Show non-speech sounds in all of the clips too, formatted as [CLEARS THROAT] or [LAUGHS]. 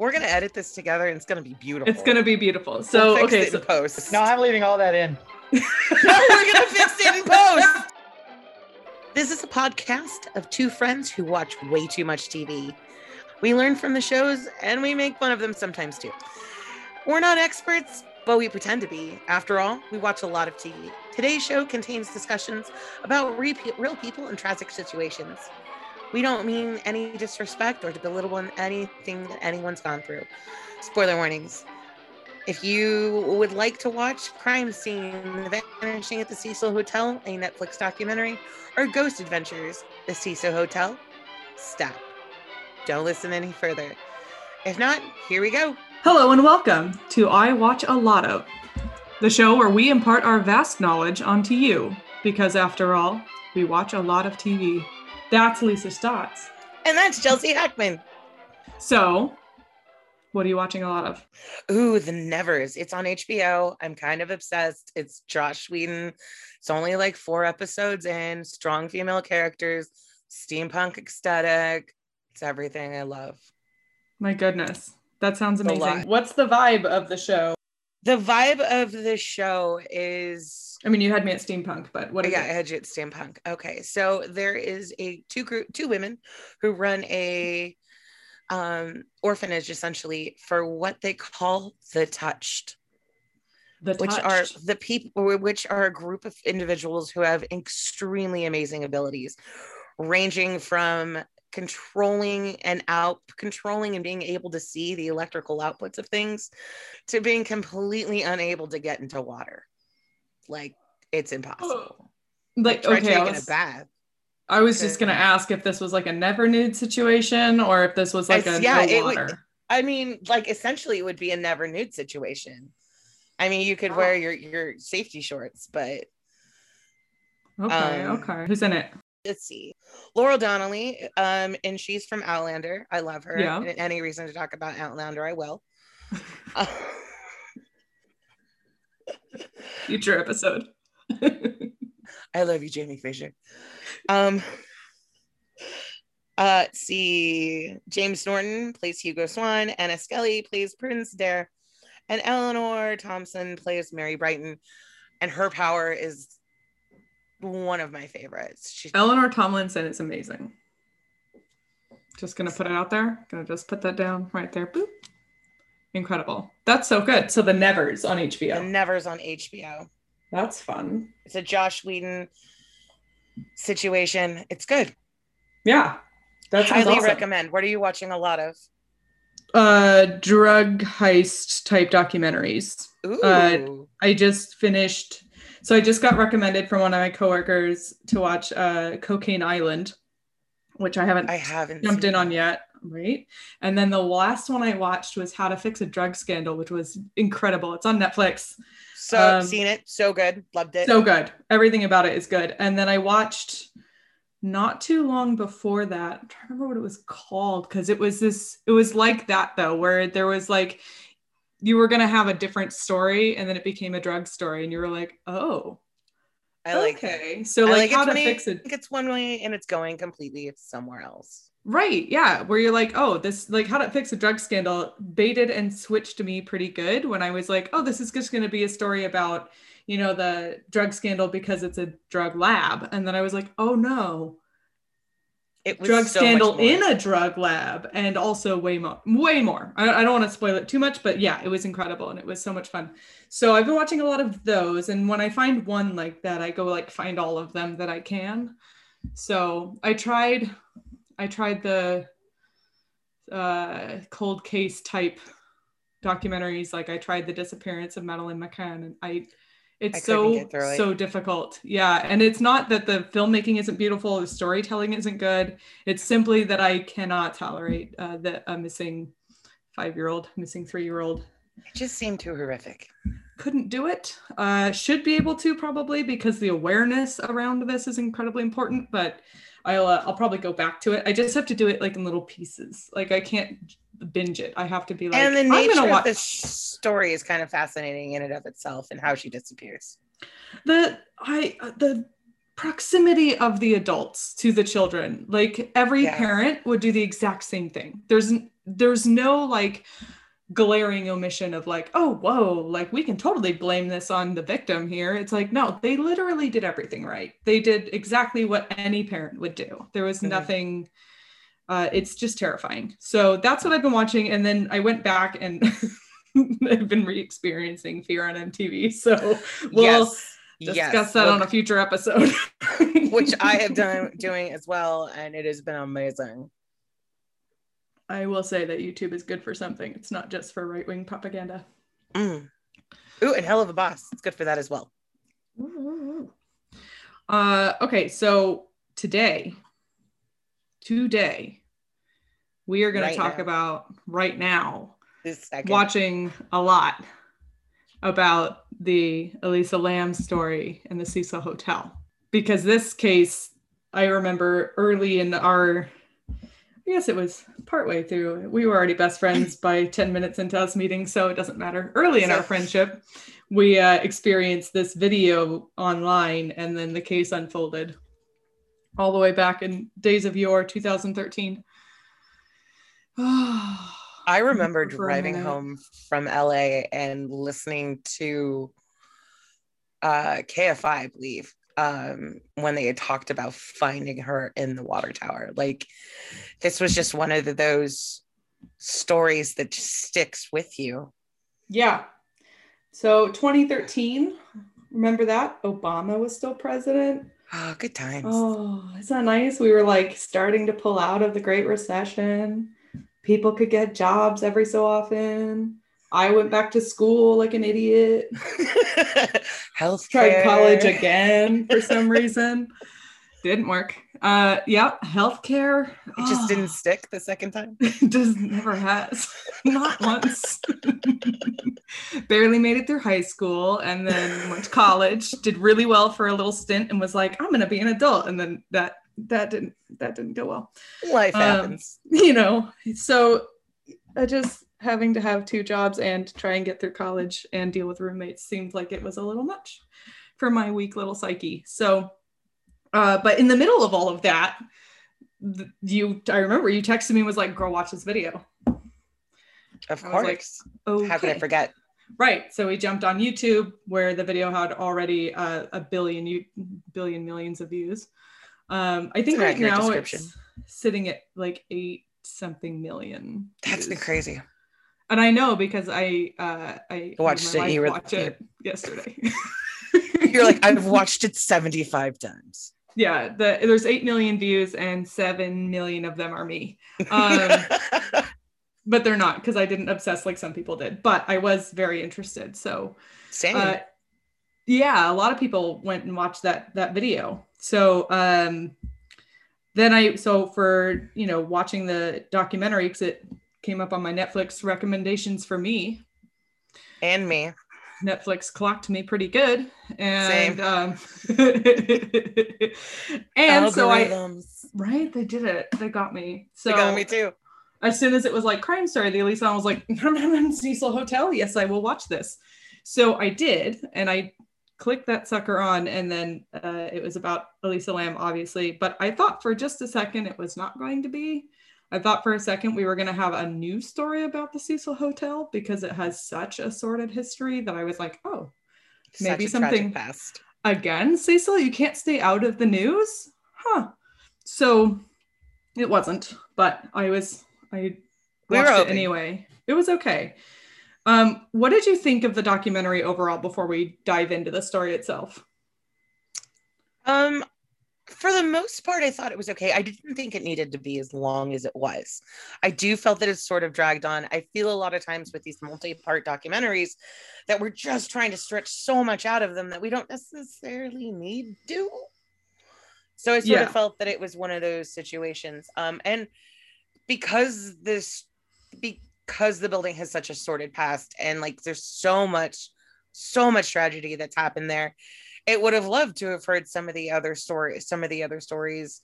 We're gonna edit this together, and it's gonna be beautiful. It's gonna be beautiful. We'll So fix okay, it so in post. No, I'm leaving all that in. [LAUGHS] no, we're gonna fix it in post. This is a podcast of two friends who watch way too much TV. We learn from the shows and we make fun of them sometimes too. We're not experts, but we pretend to be. After all, we watch a lot of TV. Today's show contains discussions about re- real people in tragic situations. We don't mean any disrespect or to belittle anything that anyone's gone through. Spoiler warnings. If you would like to watch Crime Scene, Vanishing at the Cecil Hotel, a Netflix documentary, or Ghost Adventures, the Cecil Hotel, stop. Don't listen any further. If not, here we go. hello and welcome to I Watch a Lot of, the show where we impart our vast knowledge onto you, because after all, we watch a lot of TV. That's Lisa Stotts. And that's Chelsea Hackman. So, what are you watching a lot of? Ooh, The Nevers. It's on HBO. I'm kind of obsessed. It's Joss Whedon. It's only like four episodes in, strong female characters, steampunk aesthetic. It's everything I love. My goodness, that sounds amazing. What's the vibe of the show? The vibe of the show is I mean, you had me at steampunk, but what? yeah, I had you at steampunk. Okay, so there is a two group, two women who run a um orphanage essentially for what they call the touched, The which touched. are the people, which are a group of individuals who have extremely amazing abilities, ranging from controlling and out controlling and being able to see the electrical outputs of things to being completely unable to get into water like it's impossible like try okay, I taking was, a bath I was just gonna ask if this was like a never nude situation or if this was like a yeah, no it would- i mean like essentially it would be a never nude situation i mean you could Oh. wear your your safety shorts but okay, um, okay. Who's in it? let's see Laura Donnelly um and she's from outlander i love her Yeah. and any reason to talk about outlander i will [LAUGHS] Uh, Future episode. [LAUGHS] I love you, Jamie Fraser. Um, uh, let's see, James Norton plays Hugo Swan, Anna Skelly plays Prudence Dare, and Eleanor Thompson plays Mary Brighton. And her power is one of my favorites. She, Eleanor Tomlinson is amazing. Just gonna put it out there. Gonna just put that down right there. Boop. Incredible. That's so good. So the Nevers on HBO. the Nevers on HBO. That's fun. It's a Joss Whedon situation. It's good. Yeah. That's Highly awesome. recommend. What are you watching a lot of? uh drug heist type documentaries. Ooh, Uh, I just finished so I just got recommended from one of my coworkers to watch uh Cocaine Island, which I haven't I haven't jumped in on yet. Right. And then the last one I watched was How to Fix a Drug Scandal, which was incredible. It's on Netflix. So Um, seen it. So good. Loved it. So good. Everything about it is good. And then I watched not too long before that. I'm trying to remember what it was called because it was this, it was like that though, where there was like, you were going to have a different story and then it became a drug story. And you were like, oh, I like it. okay. So, I like, how to fix it it. gets one way and it's going completely It's somewhere else. Right. Yeah. Where you're like, oh, this, like, how to fix a drug scandal baited and switched to me pretty good when I was like, oh, this is just going to be a story about, you know, the drug scandal because it's a drug lab. And then I was like, oh no, It was drug so scandal in a drug lab and also way more, way more. I, I don't want to spoil it too much, but yeah, it was incredible and it was so much fun. So I've been watching a lot of those. And when I find one like that, I go like find all of them that I can. So I tried, I tried the uh, cold case type documentaries. Like I tried the disappearance of Madeleine McCann, and I, it's I so it. so difficult. Yeah, and it's not that the filmmaking isn't beautiful, the storytelling isn't good. It's simply that I cannot tolerate uh, the a missing five year old, missing three year old. It just seemed too horrific. Couldn't do it. Uh, should be able to probably because the awareness around this is incredibly important. But I'll uh, I'll probably go back to it. I just have to do it like in little pieces. Like I can't binge it. I have to be like and the I'm nature gonna of watch the story is kind of fascinating in and of itself and how she disappears. the I uh, the proximity of the adults to the children. Like every Yeah. parent would do the exact same thing. There's there's no like glaring omission of like, oh, whoa, like we can totally blame this on the victim here. It's like, no, they literally did everything right. They did exactly what any parent would do. There was Mhm. nothing, uh, it's just terrifying. So that's what I've been watching. And then I went back and [LAUGHS] I've been re experiencing Fear on MTV. So we'll yes. discuss yes. that Well, on a future episode. which I have [LAUGHS] done doing as well, and it has been amazing. I will say that YouTube is good for something. It's not just for right wing propaganda. Mm. Ooh, and Helluva Boss. It's good for that as well. Uh, okay, so today, today, we are going Right to talk now. about right now This watching a lot about the Elisa Lam story and the Cecil Hotel because this case I remember early in our Guess it was partway through. We were already best friends by 10 minutes into us meeting, so it doesn't matter. Early in our friendship, we uh, experienced this video online and then the case unfolded all the way back in days of yore 2013. [SIGHS] I remember driving home from LA and listening to uh, KFI, I believe, um, when they had talked about finding her in the water tower. Like, this was just one of the, those stories that just sticks with you. Yeah. So 2013, remember that? Obama was still president. Oh, good times. Oh, isn't that nice? We were like starting to pull out of the Great Recession. People could get jobs every so often. I went back to school like an idiot. [LAUGHS] Health Tried college again for some reason. [LAUGHS] Didn't work. Uh yeah, healthcare. It just Oh. didn't [SIGHS] stick the second time. [LAUGHS] It just never has. Not once. Barely made it through high school and then went to college, did really well for a little stint and was like, I'm gonna be an adult. And then that that didn't that didn't go well. Life Um, happens. You know, so I just having to have two jobs and try and get through college and deal with roommates seemed like it was a little much for my weak little psyche. So uh, but in the middle of all of that, th- you I remember you texted me and was like, girl, watch this video. Of was like, course. Okay. How could I forget? Right. So we jumped on YouTube where the video had already uh, a billion, you billion millions of views. Um, I think an right now it's sitting at like eight something million. That's been crazy. And I know because I uh, I Watched it, you were- watch it [LAUGHS] yesterday. [LAUGHS] You're like, I've [LAUGHS] watched it 75 times. yeah. The, there's eight million views and seven million of them are me. Um, but they're not because I didn't obsess like some people did. But I was very interested. So Same. uh, yeah a lot of people went and watched that that video so um then i so for you know watching the documentary because it came up on my netflix recommendations for me and me. netflix clocked me pretty good and Same. um [LAUGHS] and so i right they did it they got me so They got me too. as soon as it was like crime story, the Elisa was like, [LAUGHS] Cecil Hotel. Yes, I will watch this. So I did, and I clicked that sucker on, and then uh, it was about Elisa Lam, obviously. But I thought for just a second it was not going to be. I thought for a second we were going to have a new story about the Cecil Hotel because it has such a sordid history that I was like, oh, Maybe Such something- past. again, Cecil, you can't stay out of the news? Huh. So it wasn't, but I was, I We watched it hoping. anyway. It was okay. Um, what did you think of the documentary overall before we dive into the story itself? Um, for the most part, I thought it was okay. I didn't think it needed to be as long as it was. I do felt that it's sort of dragged on. I feel a lot of times with these multi-part documentaries that we're just trying to stretch so much out of them that we don't necessarily need to. So I sort Yeah. of felt that it was one of those situations. Um, and because this, because the building has such a sordid past, and like there's so much, so much tragedy that's happened there it would have loved to have heard some of the other stories some of the other stories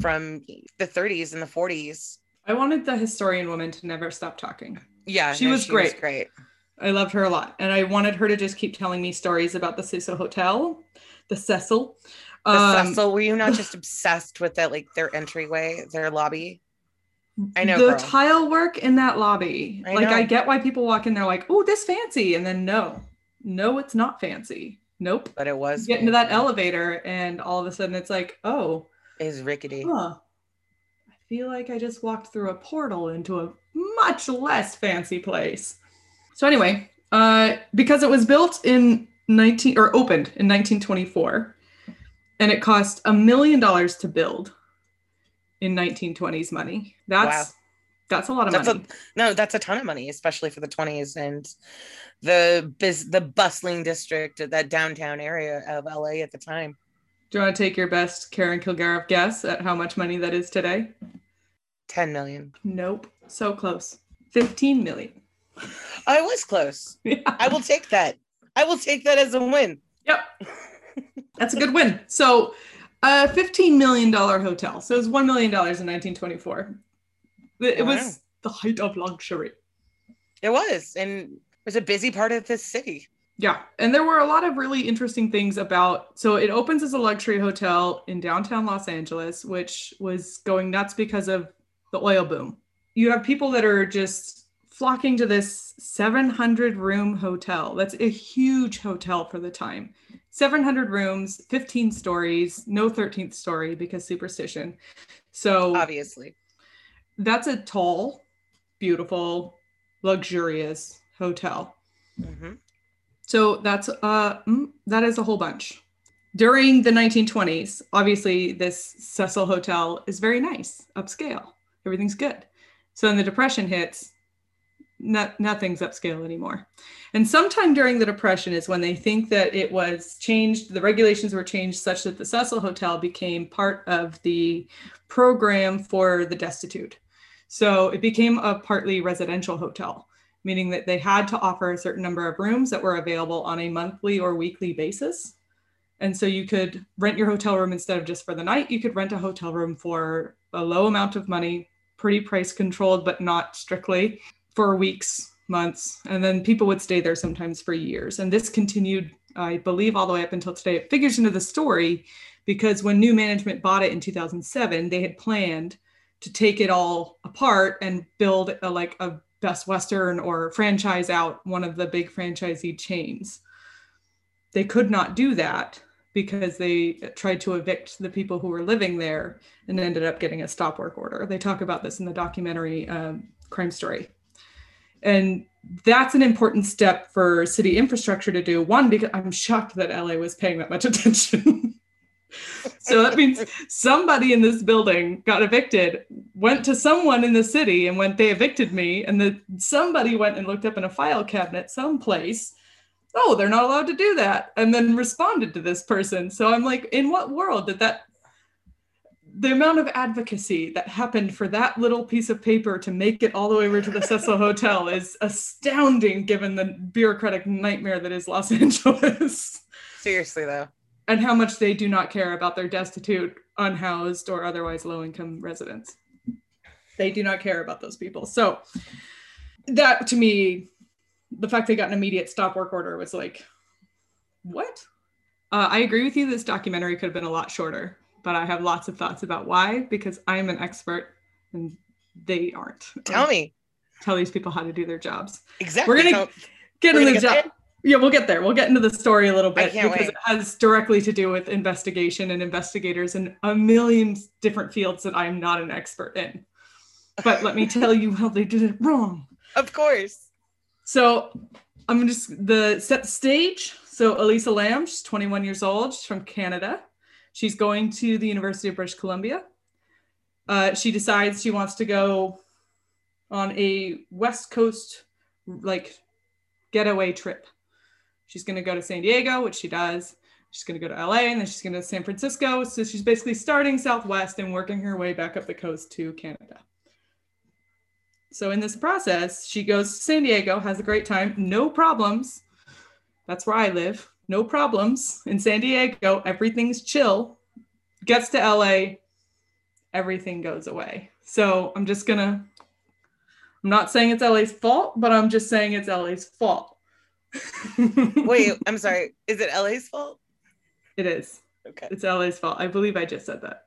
from the 30s and the 40s I wanted the historian woman to never stop talking. yeah She was great. great I loved her a lot. And I wanted her to just keep telling me stories about the Cecil Hotel, the Cecil. the Um, Cecil, were you not [LAUGHS] just obsessed with that like their entryway their lobby I know. the girl. tile work in that lobby. I like know. I get why people walk in there like, oh, this fancy, and then no, no, it's not fancy. Nope. but it was You get into that elevator, and all of a sudden it's like, oh, Is rickety. huh. I feel like I just walked through a portal into a much less fancy place. So anyway, uh, because it was built in 19 or opened in 1924, and it cost a million dollars to build in 1920s money. That's Wow. That's a lot of That's money. a, no, that's a ton of money, especially for the 20s and the biz, the bustling district, that downtown area of LA at the time. Do you want to take your best Karen Kilgariff guess at how much money that is today? 10 million. Nope. So close. 15 million. I was close. [LAUGHS] Yeah. I will take that. I will take that as a win. Yep. That's a good win. So, a $15 million hotel. So, it was $1 million in 1924. It, Wow. was the height of luxury. It was, and it was a busy part of this city. Yeah. And there were a lot of really interesting things about. So, it opens as a luxury hotel in downtown Los Angeles, which was going nuts because of the oil boom. You have people that are just flocking to this 700 room hotel. That's a huge hotel for the time. 700 rooms, 15 stories, no 13th story because superstition. So Obviously, that's a tall, beautiful, luxurious hotel. hmm So that's uh mm, that is a whole bunch. During the 1920s, obviously this Cecil Hotel is very nice, upscale. Everything's good. So when the depression hits, no, nothing's upscale anymore. And sometime during the depression is when they think that it was changed, the regulations were changed such that the Cecil Hotel became part of the program for the destitute. So it became a partly residential hotel meaning that they had to offer a certain number of rooms that were available on a monthly or weekly basis. And so you could rent your hotel room instead of just for the night, you could rent a hotel room for a low amount of money, pretty price controlled, but not strictly for weeks, months. And then people would stay there sometimes for years. And this continued, I believe, all the way up until today. It figures into the story because when new management bought it in 2007, they had planned to take it all apart and build a, like a Best Western or franchise out one of the big franchisee chains. They could not do that because they tried to evict the people who were living there and ended up getting a stop work order. They talk about this in the documentary um, Crime Story. And that's an important step for city infrastructure to do. One, because I'm shocked that LA was paying that much [LAUGHS] attention. So that means somebody in this building got evicted, went to someone in the city and went, they evicted me. And the somebody went and looked up in a file cabinet someplace. Oh, they're not allowed to do that. And then responded to this person. So I'm like, in what world did that the amount of advocacy that happened for that little piece of paper to make it all the way over to the Cecil Hotel is astounding given the bureaucratic nightmare that is Los [LAUGHS] Angeles seriously though. And how much they do not care about their destitute, unhoused, or otherwise low income residents. They do not care about those people. So, that to me, the fact they got an immediate stop work order was like, what? Uh, I agree with you. This documentary could have been a lot shorter, but I have lots of thoughts about why because I'm an expert and they aren't. Tell me Tell these people how to do their jobs. exactly. We're gonna So- Get We're in the job. Yeah, we'll get there. We'll get into the story a little bit because wait. it has directly to do with investigation and investigators in a million different fields that I'm not an expert in. But let me [LAUGHS] tell you how they did it wrong. of course. So I'm just the set the stage. So Elisa Lam, she's 21 years old. She's from Canada. She's going to the University of British Columbia. Uh, she decides she wants to go on a West Coast like getaway trip. She's going to go to San Diego, which she does. She's going to go to LA and then she's going to San Francisco. So she's basically starting southwest and working her way back up the coast to Canada. So in this process, she goes to San Diego, has a great time, no problems. That's where I live. No problems. In San Diego, everything's chill. Gets to LA, everything goes away. So I'm just gonna I'm not saying it's LA's fault, but I'm just saying it's LA's fault. Wait, [LAUGHS] I'm sorry. Is it LA's fault? It is. Okay. It's LA's fault. I believe I just said that.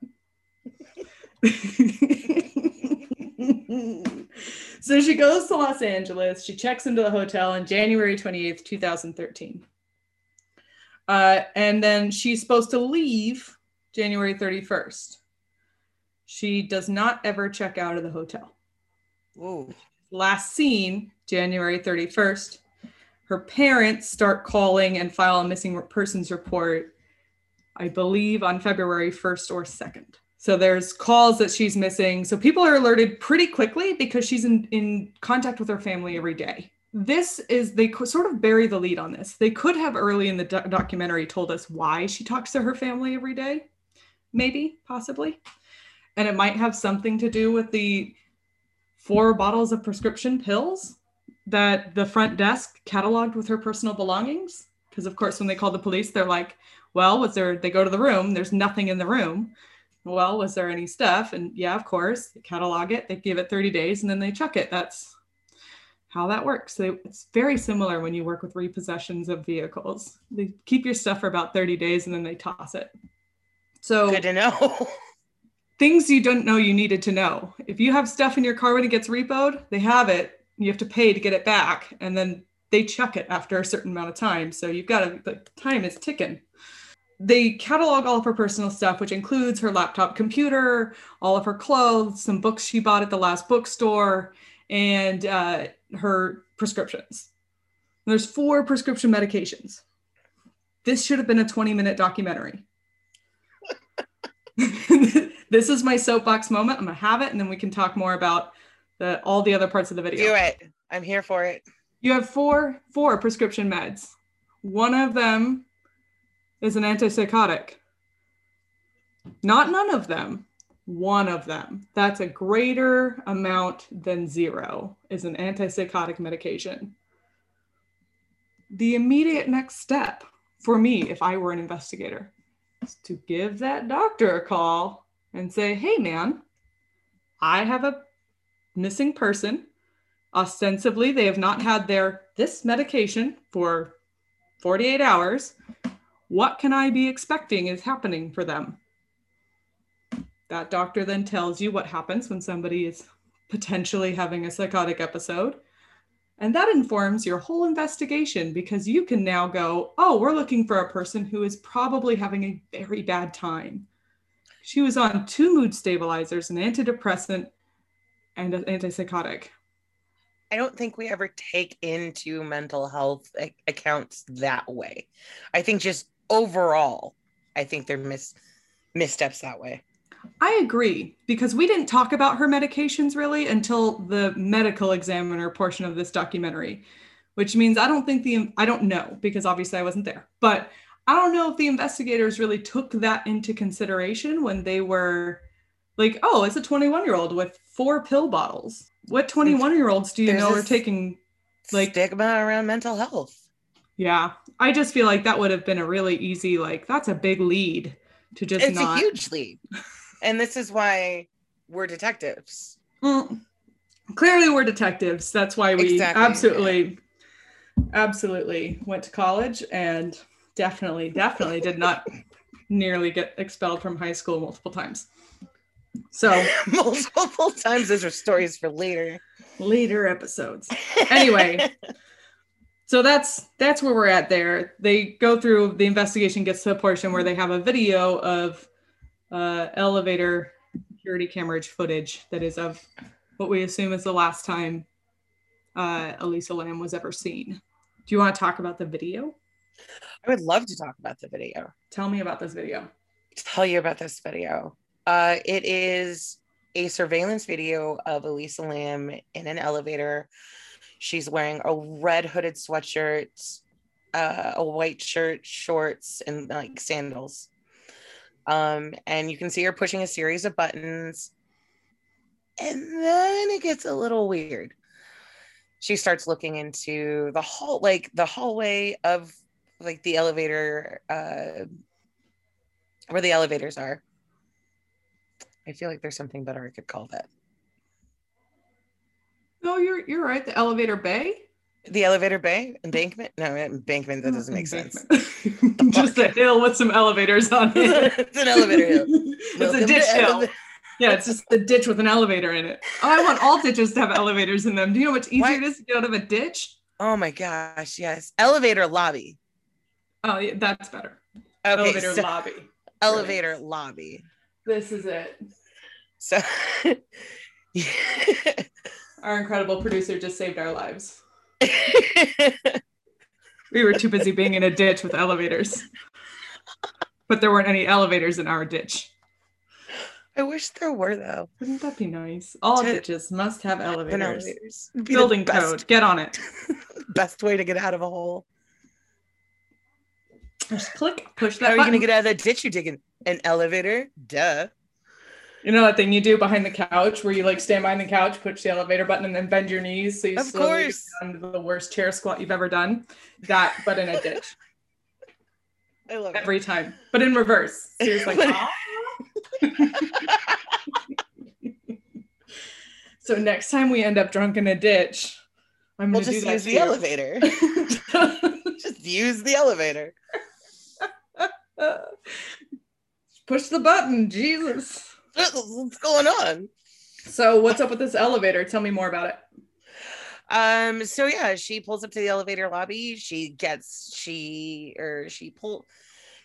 [LAUGHS] so she goes to Los Angeles. She checks into the hotel on January 28th, 2013. Uh, and then she's supposed to leave January 31st. She does not ever check out of the hotel. Ooh. Last seen January 31st. Her parents start calling and file a missing persons report, I believe, on February 1st or 2nd. So there's calls that she's missing. So people are alerted pretty quickly because she's in, in contact with her family every day. This is, they sort of bury the lead on this. They could have early in the do- documentary told us why she talks to her family every day. Maybe, possibly. And it might have something to do with the four bottles of prescription pills that the front desk cataloged with her personal belongings. Because, of course, when they call the police, they're like, well, was there, they go to the room, there's nothing in the room. Well, was there any stuff? And yeah, of course, they catalog it, they give it 30 days, and then they chuck it. That's how that works. So it's very similar when you work with repossessions of vehicles. They keep your stuff for about 30 days and then they toss it. So Good to know. things you don't know you needed to know. If you have stuff in your car when it gets repoed, they have it. You have to pay to get it back, and then they chuck it after a certain amount of time. So you've got to. The time is ticking. They catalog all of her personal stuff, which includes her laptop computer, all of her clothes, some books she bought at the last bookstore, and uh, her prescriptions. There's four prescription medications. This should have been a 20 minute documentary. [LAUGHS] this is my soapbox moment. I'm gonna have it, and then we can talk more about the all the other parts of the video. Do it. I'm here for it. You have four four prescription meds. One of them is an antipsychotic. Not none of them. One of them. That's a greater amount than zero is an antipsychotic medication. The immediate next step for me, if I were an investigator, is to give that doctor a call and say, hey, man, I have a missing person. Ostensibly, they have not had their this medication for 48 hours. What can I be expecting is happening for them? That doctor then tells you what happens when somebody is potentially having a psychotic episode. And that informs your whole investigation because you can now go, oh, we're looking for a person who is probably having a very bad time. She was on two mood stabilizers, an antidepressant, and an antipsychotic. I don't think we ever take into mental health accounts that way. I think just overall, I think they're mis- missteps that way. I agree because we didn't talk about her medications really until the medical examiner portion of this documentary, which means I don't think the I don't know because obviously I wasn't there, but I don't know if the investigators really took that into consideration when they were like, oh, it's a 21 year old with four pill bottles. What 21 year olds do you There's know are taking? Like- stigma around mental health. Yeah, I just feel like that would have been a really easy, like, that's a big lead to just It's not. a huge lead. and this is why we're detectives. Mm. Clearly, we're detectives. That's why we Exactly, absolutely, absolutely went to college and definitely, definitely did not nearly get expelled from high school multiple times. So, [LAUGHS] Multiple times. Those are stories for later. later episodes. Anyway, so that's that's where we're at there. They go through the investigation gets to a portion where they have a video of uh, elevator security camera footage that is of what we assume is the last time uh, Elisa Lam was ever seen. Do you want to talk about the video? I would love to talk about the video. Tell me about this video. Tell you about this video. Uh, it is a surveillance video of Elisa Lam in an elevator. She's wearing a red hooded sweatshirt, uh, a white shirt, shorts, and like sandals. Um, and you can see her pushing a series of buttons. And then it gets a little weird. She starts looking into the hall, like the hallway of like the elevator, uh, where the elevators are. I feel like there's something better I could call that. No, you're you're right. The elevator bay. The elevator bay embankment? No, embankment. That oh, doesn't make sense. [LAUGHS] Just a hill with some elevators on it. [LAUGHS] it's an elevator hill. [LAUGHS] it's a ditch hill. Yeah, it's just a ditch with an elevator in it. Oh, I want all ditches to have elevators in them. Do you know how much easier Why- it is to get out of a ditch? Oh my gosh, yes. Elevator lobby. Oh, yeah, that's better. Okay, elevator so lobby. elevator lobby. This is it. So [LAUGHS] Our incredible producer just saved our lives. [LAUGHS] We were too busy being in a ditch with elevators. But there weren't any elevators in our ditch. I wish there were though. Wouldn't that be nice? All To- ditches must have elevators. elevators. It'd be the Building best, code. Get on it. [LAUGHS] Best way to get out of a hole. Just click, push that How are you button. gonna get out of the ditch you're digging? An elevator? Duh. You know that thing you do behind the couch where you like stand behind the couch, push the elevator button, and then bend your knees so you Of slowly course. get down the worst chair squat you've ever done. That, but in a ditch I love it. every time, but in reverse. So you're like, [LAUGHS] so next time we end up drunk in a ditch, I'm We'll gonna [LAUGHS] just use the elevator. just use the elevator. Push the button, Jesus. What's going on? So what's up with this elevator? Tell me more about it. Um, so yeah, she pulls up to the elevator lobby. She gets she or she pull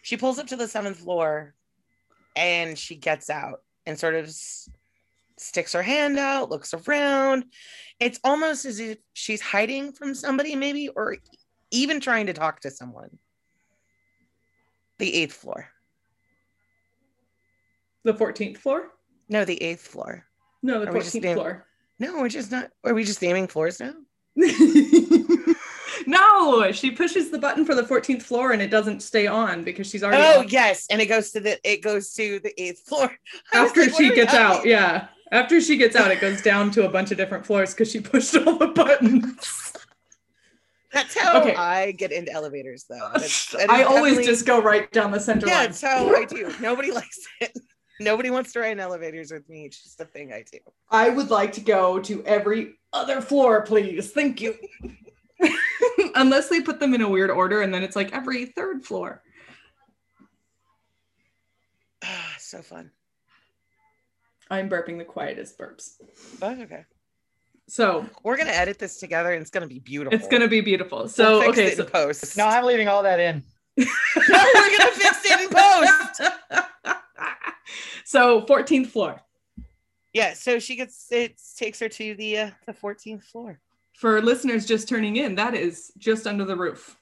she pulls up to the seventh floor and she gets out and sort of s- sticks her hand out, looks around. It's almost as if she's hiding from somebody, maybe, or even trying to talk to someone. The eighth floor. The 14th floor? No, the eighth floor. No, the Are 14th name- floor. No, we're just not. Are we just naming floors now? [LAUGHS] no, she pushes the button for the 14th floor and it doesn't stay on because she's already Oh on. yes, and it goes to the it goes to the eighth floor [LAUGHS] after like, she gets out. Yeah. After she gets out, it goes down to a bunch of different floors because she pushed all the buttons. [LAUGHS] That's how Okay. I get into elevators, though. That's- that I always just go right down the center yeah, line. that's how I do. Nobody likes it. Nobody wants to ride in elevators with me. It's just a thing I do. I would like to go to every other floor, please. Thank you. [LAUGHS] Unless they put them in a weird order and then it's like every third floor. Ah, so fun. I'm burping the quietest burps. Oh, okay. So We're gonna edit this together, and it's gonna be beautiful. it's gonna be beautiful. We'll So fix okay, it in so post. No, I'm leaving all that in. [LAUGHS] [LAUGHS] No, we're gonna fix it in post. So 14th floor. Yeah. So she gets it takes her to the uh, the 14th floor. For listeners just turning in, that is just under the roof.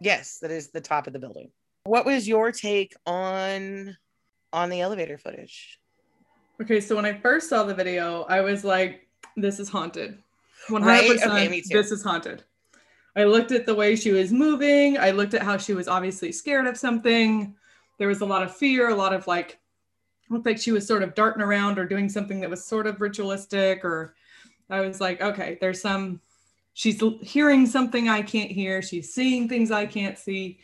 Yes, that is the top of the building. What was your take on on the elevator footage? Okay, so when I first saw the video, I was like, this is haunted. 100% Right? Okay, this is haunted. I looked at the way she was moving. I looked at how she was obviously scared of something. There was a lot of fear, a lot of like, looked like she was sort of darting around or doing something that was sort of ritualistic. Or I was like, okay, there's some, she's hearing something I can't hear. She's seeing things I can't see.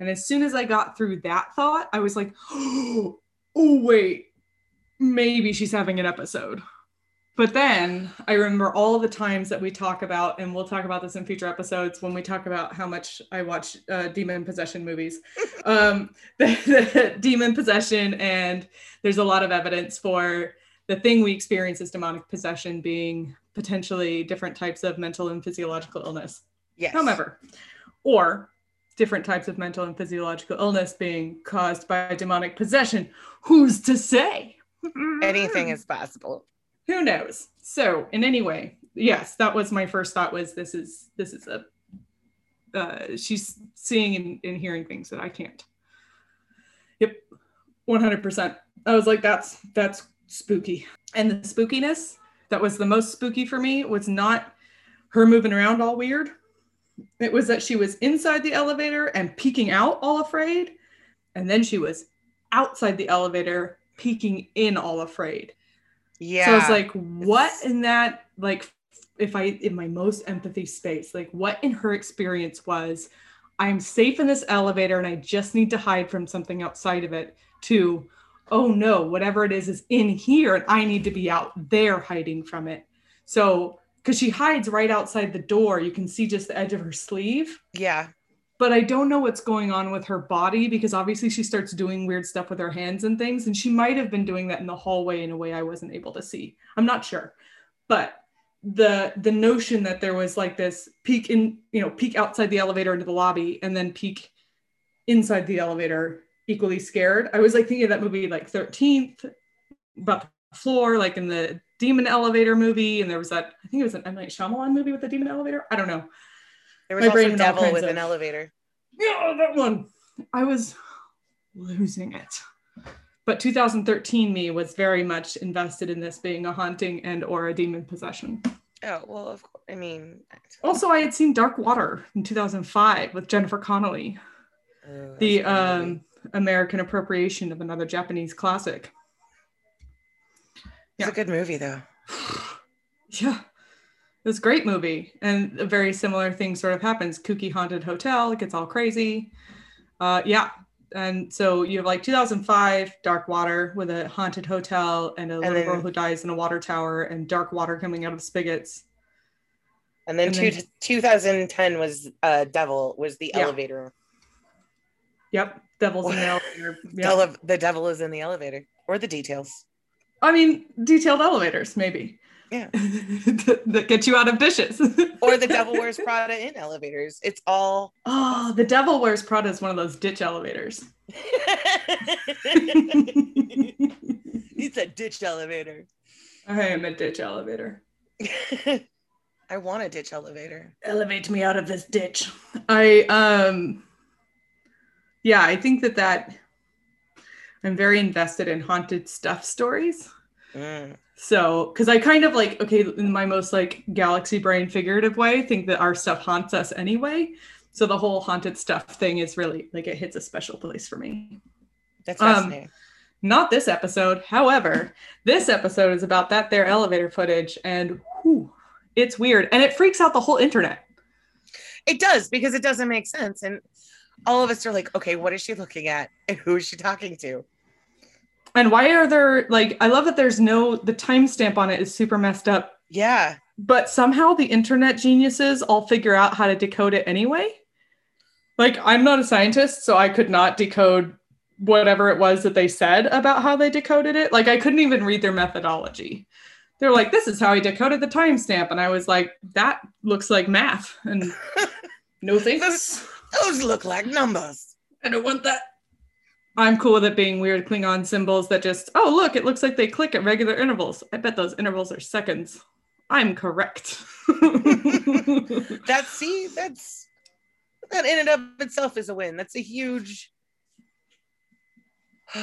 And as soon as I got through that thought, I was like, [GASPS] oh, wait, maybe she's having an episode. But then I remember all the times that we talk about, and we'll talk about this in future episodes when we talk about how much I watch uh, demon possession movies. [LAUGHS] um, [LAUGHS] the, the demon possession, and there's a lot of evidence for the thing we experience as demonic possession being potentially different types of mental and physiological illness Yes. however, or different types of mental and physiological illness being caused by demonic possession. Who's to say? anything is possible. Who knows? So, in any way, yes, that was my first thought. Was this is this is a uh, she's seeing and, and hearing things that I can't. Yep, one hundred percent. I was like, that's that's spooky. And the spookiness that was the most spooky for me was not her moving around all weird. It was that she was inside the elevator and peeking out all afraid, and then she was outside the elevator peeking in all afraid. Yeah. So I was like, what It's- in that, like, if I, in my most empathy space, like, what in her experience was, I'm safe in this elevator and I just need to hide from something outside of it, to, oh no, whatever it is is in here and I need to be out there hiding from it. So, because she hides right outside the door, you can see just the edge of her sleeve yeah. But I don't know what's going on with her body because obviously she starts doing weird stuff with her hands and things. And she might have been doing that in the hallway in a way I wasn't able to see. I'm not sure. But the the notion that there was like this peek in, you know, peek outside the elevator into the lobby and then peek inside the elevator equally scared. I was like thinking of that movie like 13th about the floor, like in the demon elevator movie. And there was that, I think it was an M. Night Shyamalan movie with the demon elevator. I don't know. There was My brain Devil with of- an elevator. Yeah, that one. I was losing it. But 2013 me was very much invested in this being a haunting and or a demon possession. Oh well, of course. I mean, Also, I had seen Dark Water in 2005 with Jennifer Connelly, oh, the a good movie. um, American appropriation of another Japanese classic. it's a good movie though. [SIGHS] Yeah. It was a great movie. And a very similar thing sort of happens. Kooky haunted hotel, it gets all crazy. Uh, yeah. And so you have like 2005, Dark Water with a haunted hotel and a little then- girl who dies in a water tower and dark water coming out of spigots. And then, And two, then- 2010 was uh Devil was the Yeah. elevator. Yep. Devil's in the [LAUGHS] elevator. Yep. The devil is in the elevator or the details. I mean, detailed elevators, maybe. Yeah. [LAUGHS] that that get you out of dishes. Or the [LAUGHS] devil wears Prada in elevators. It's all oh, the Devil Wears Prada is one of those ditch elevators. [LAUGHS] It's a ditch elevator. I am a ditch elevator. I want a ditch elevator. elevate me out of this ditch i um yeah i think that that i'm very invested in haunted stuff stories Mm. So because i kind of like okay in my most like galaxy brain figurative way think that our stuff haunts us anyway so the whole haunted stuff thing is really like it hits a special place for me That's Um, not this episode however this episode is about that there elevator footage and whew, it's weird and it freaks out the whole internet it does because it doesn't make sense. And all of us are like, okay, what is she looking at? And who is she talking to? And why are there like I love that there's no the timestamp on it is super messed up, Yeah. but somehow the internet geniuses all figure out how to decode it anyway. Like I'm not a scientist, so I could not decode whatever it was that they said about how they decoded it. Like I couldn't even read their methodology. They're like, this is how he decoded the timestamp. And I was like, that looks like math. And [LAUGHS] no thanks. Those look like numbers. I don't want that. I'm cool with it being weird Klingon symbols that just, oh, look, it looks like they click at regular intervals. I bet those intervals are seconds. I'm correct. [LAUGHS] That's [LAUGHS] see, that's that in and of itself is a win. That's a huge [SIGHS]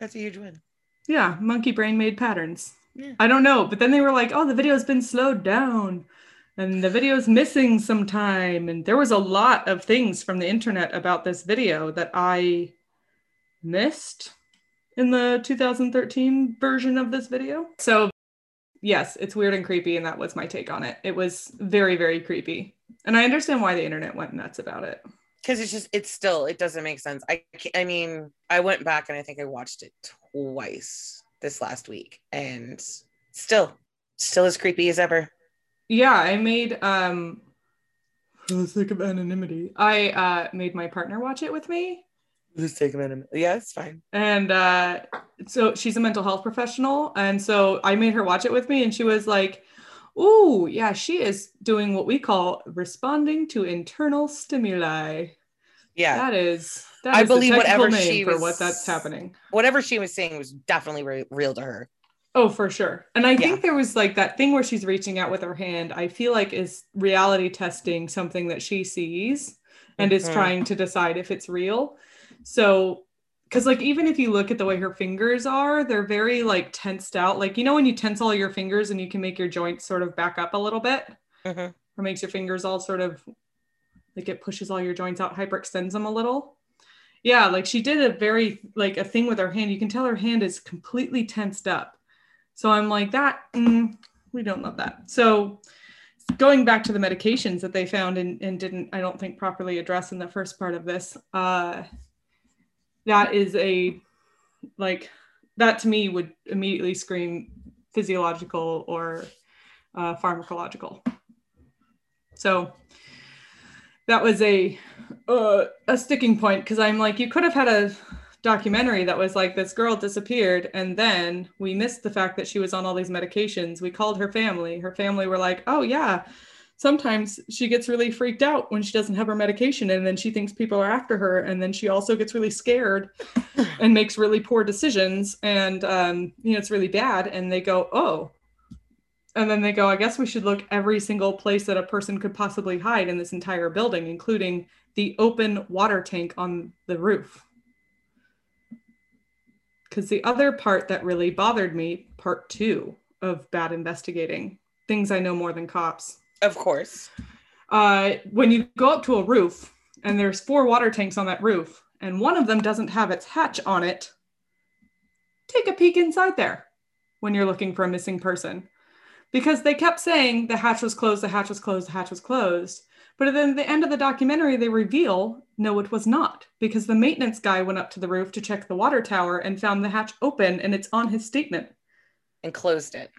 that's a huge win. yeah, monkey brain made patterns. Yeah. I don't know. But then they were like, oh, the video's been slowed down and the video's missing some time. And there was a lot of things from the internet about this video that I missed in the 2013 version of this video. So, yes, it's weird and creepy. And that was my take on it. It was very, very creepy. And I understand why the internet went nuts about it. Because it's just it's still it doesn't make sense. I I mean, I went back and I think I watched it twice this last week and still still as creepy as ever. Yeah, I made um for the sake of anonymity. I uh made my partner watch it with me. Let's take a minute. Yeah, it's fine. And uh so she's a mental health professional. And so I made her watch it with me and she was like, Ooh, yeah, she is doing what we call responding to internal stimuli. Yeah. That is that I is believe technical whatever name she for was- what that's happening. Whatever she was saying was definitely re- real to her. Oh, for sure. And I Yeah. think there was like that thing where she's reaching out with her hand, I feel like is reality testing something that she sees and is Mhm. trying to decide if it's real. So, because like even if you look at the way her fingers are, they're very like tensed out. Like, you know, when you tense all your fingers and you can make your joints sort of back up a little bit, Mhm. or makes your fingers all sort of like it pushes all your joints out, hyperextends them a little. Yeah, like she did a very like a thing with her hand. You can tell her hand is completely tensed up. So I'm like that. mm, we don't love that. So going back to the medications that they found and, and didn't, I don't think properly address in the first part of this. Uh, that is a like that to me would immediately scream physiological or uh, pharmacological. So that was a uh, a sticking point because I'm like, you could have had a documentary that was like this girl disappeared and then we missed the fact that she was on all these medications. We called her family. Her family were like, "Oh yeah, sometimes she gets really freaked out when she doesn't have her medication and then she thinks people are after her and then she also gets really scared [LAUGHS] and makes really poor decisions and um, you know it's really bad and they go oh and then they go i guess we should look every single place that a person could possibly hide in this entire building including the open water tank on the roof because the other part that really bothered me part two of bad investigating things i know more than cops. Of course. uh, when you go up to a roof and there's four water tanks on that roof and one of them doesn't have its hatch on it take a peek inside there when you're looking for a missing person. Because they kept saying the hatch was closed the hatch was closed the hatch was closed but then at the end of the documentary they reveal no it was not because the maintenance guy went up to the roof to check the water tower and found the hatch open and it's on his statement. And closed it.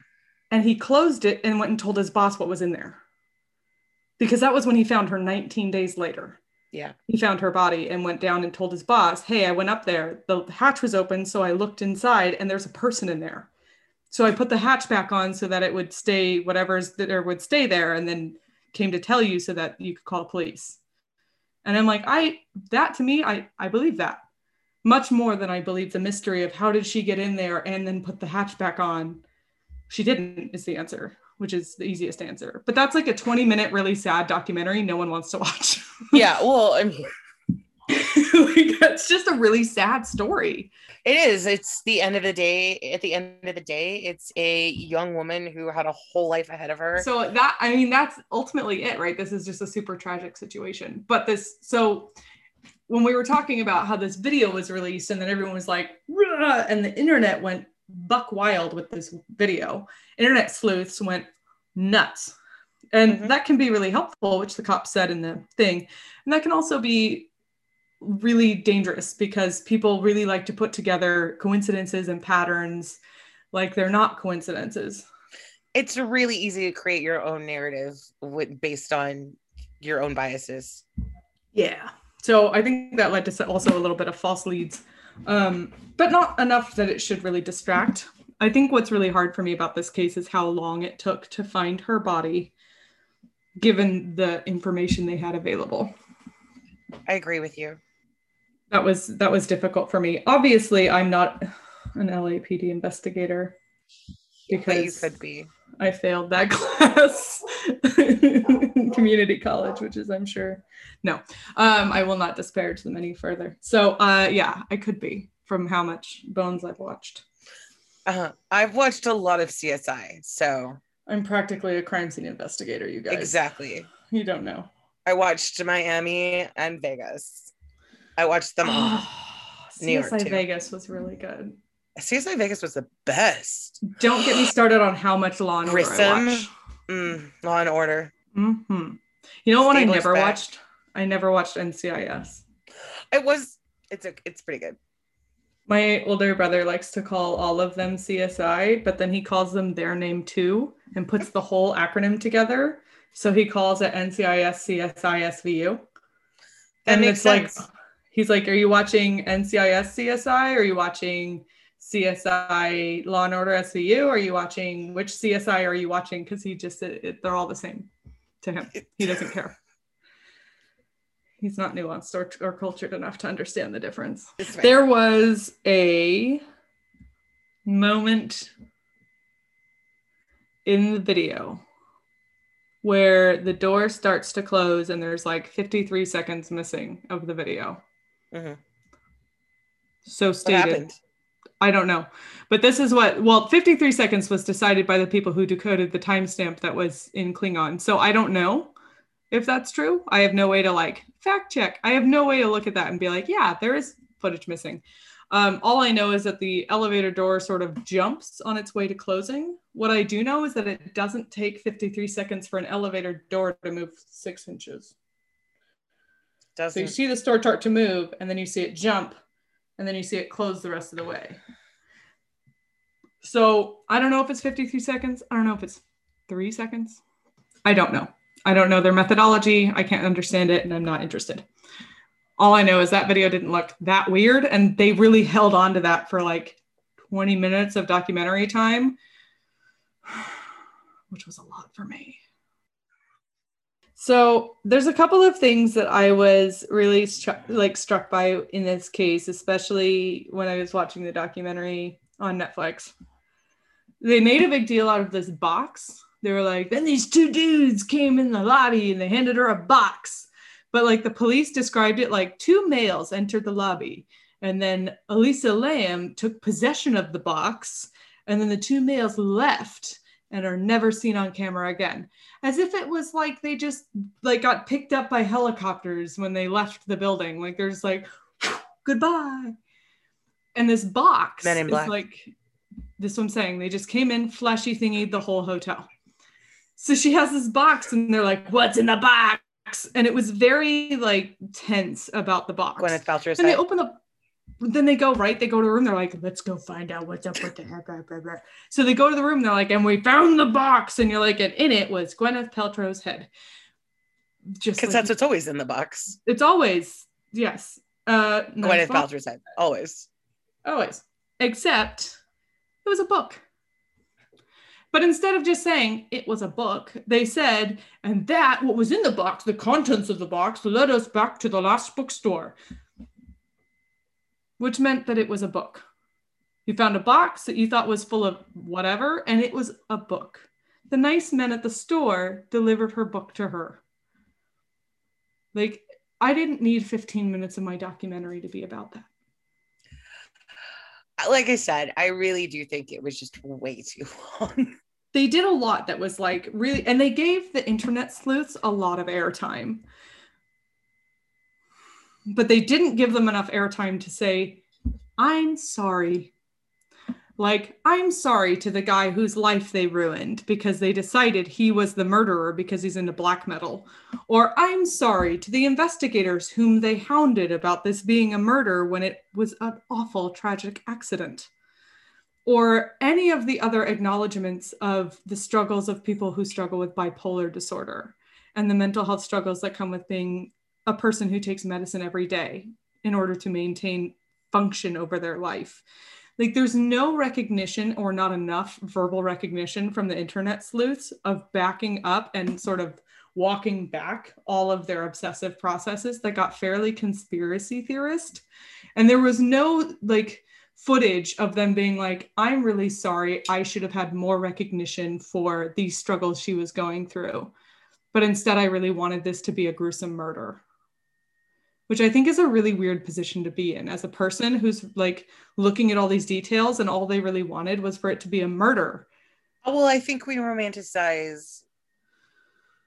and he closed it and went and told his boss what was in there. Because that was when he found her 19 days later. Yeah. he found her body and went down and told his boss hey i went up there. The hatch was open so i looked inside and there's a person in there. So i put the hatch back on so that it would stay whatever's there would stay there and then came to tell you so that you could call police. And i'm like i that to me i i believe that much more than i believe the mystery of how did she get in there and then put the hatch back on. She didn't is the answer which is the easiest answer. But that's like a 20 minute really sad documentary no one wants to watch. Yeah. Well, I mean, [LAUGHS] like, that's just a really sad story it is. It's the end of the day. At the end of the day, it's a young woman who had a whole life ahead of her. so that i mean that's ultimately it right this is just a super tragic situation but this so when we were talking about how this video was released and then everyone was like "Rah," and the internet went buck wild with this video internet sleuths went nuts and Mhm. that can be really helpful which the cop said in the thing and that can also be really dangerous because people really like to put together coincidences and patterns like they're not coincidences it's really easy to create your own narrative with, based on your own biases. Yeah. So I think that led to also a little bit of false leads, um, but not enough that it should really distract. I think what's really hard for me about this case is how long it took to find her body, given the information they had available. I agree with you. That was that was difficult for me. Obviously, I'm not an LAPD investigator But you because could be. I failed that [LAUGHS] class in community college, which is, I'm sure, no, um, I will not disparage them any further. So, uh, yeah, I could be from how much Bones I've watched. Uh, I've watched a lot of CSI, so I'm practically a crime scene investigator, you guys. exactly. You don't know. I watched Miami and Vegas. I watched them all. New York, CSI too. Vegas was really good. CSI Vegas was the best. Don't get me started on how much Law and Order I watch. Mm, Law and Order. hmm You know what I never back. watched? I never watched NCIS. It was. It's a. It's pretty good. My older brother likes to call all of them CSI, but then he calls them their name too and puts the whole acronym together. So he calls it NCIS CSI SVU. That and makes it's like sense. He's like, Are you watching NCIS CSI? Or are you watching CSI Law and Order SVU? Are you watching which CSI are you watching? Because he just it, it- they're all the same to him. He doesn't care. He's not nuanced or, or cultured enough to understand the difference. Fine. There was a moment in the video where the door starts to close and there's like 53 seconds missing of the video. Mhm. So stated. I don't know. But this is what, well, 53 seconds was decided by the people who decoded the timestamp that was in Klingon. So I don't know if that's true. I have no way to like fact check. I have no way to look at that and be like, yeah, there is footage missing. Um, all I know is that the elevator door sort of jumps on its way to closing. What I do know is that it doesn't take 53 seconds for an elevator door to move six inches. So you see the store start to move, and then you see it jump, and then you see it close the rest of the way. So I don't know if it's 53 seconds. I don't know if it's three seconds. I don't know. I don't know their methodology. I can't understand it, and I'm not interested. All I know is that video didn't look that weird, and they really held on to that for like 20 minutes of documentary time, [SIGHS] which was a lot for me. So there's a couple of things that I was really like struck by in this case, especially when I was watching the documentary on Netflix. They made a big deal out of this box. They were like, then these two dudes came in the lobby and they handed her a box. But like the police described it like two males entered the lobby and then Elisa Lam took possession of the box, and then the two males left and are never seen on camera again. As if it was like they just like got picked up by helicopters when they left the building. Like there's like goodbye. And this box Men in is Black. like this is what I'm saying. They just came in, flashy thingy the whole hotel. So she has this box, and they're like, What's in the box? And it was very like tense about the box. Gwyneth Paltrow's And they open the then they go right? They go to a room. They're like let's go find out what's up with the so they go to the room. They're like and we found the box. And you're like and in it was gwyneth paltrow's head. Just Because like- that's what's always in the box. it's always yes. Uh nice Gwyneth box, Paltrow's head. Always. always. Except it was a book. But instead of just saying it was a book they said and that what was in the box the contents of the box led us back to the last bookstore which meant that it was a book. You found a box that you thought was full of whatever, and it was a book. The nice men at the store delivered her book to her. Like, I didn't need 15 minutes of my documentary to be about that. Uh, like I said, I really do think it was just way too [LAUGHS] long. They did a lot that was like really, and they gave the internet sleuths a lot of airtime. But they didn't give them enough airtime to say, I'm sorry. Like, I'm sorry to the guy whose life they ruined because they decided he was the murderer because he's into black metal. Or I'm sorry to the investigators whom they hounded about this being a murder when it was an awful, tragic accident. Or any of the other acknowledgments of the struggles of people who struggle with bipolar disorder and the mental health struggles that come with being a person who takes medicine every day in order to maintain function over their life. Like there's no recognition or not enough verbal recognition from the internet sleuths of backing up and sort of walking back all of their obsessive processes that got fairly conspiracy theorist. And there was no like footage of them being like, I'm really sorry. I should have had more recognition for these struggles she was going through. But instead, I really wanted this to be a gruesome murder which I think is a really weird position to be in as a person who's like looking at all these details and all they really wanted was for it to be a murder. Well, I think we romanticize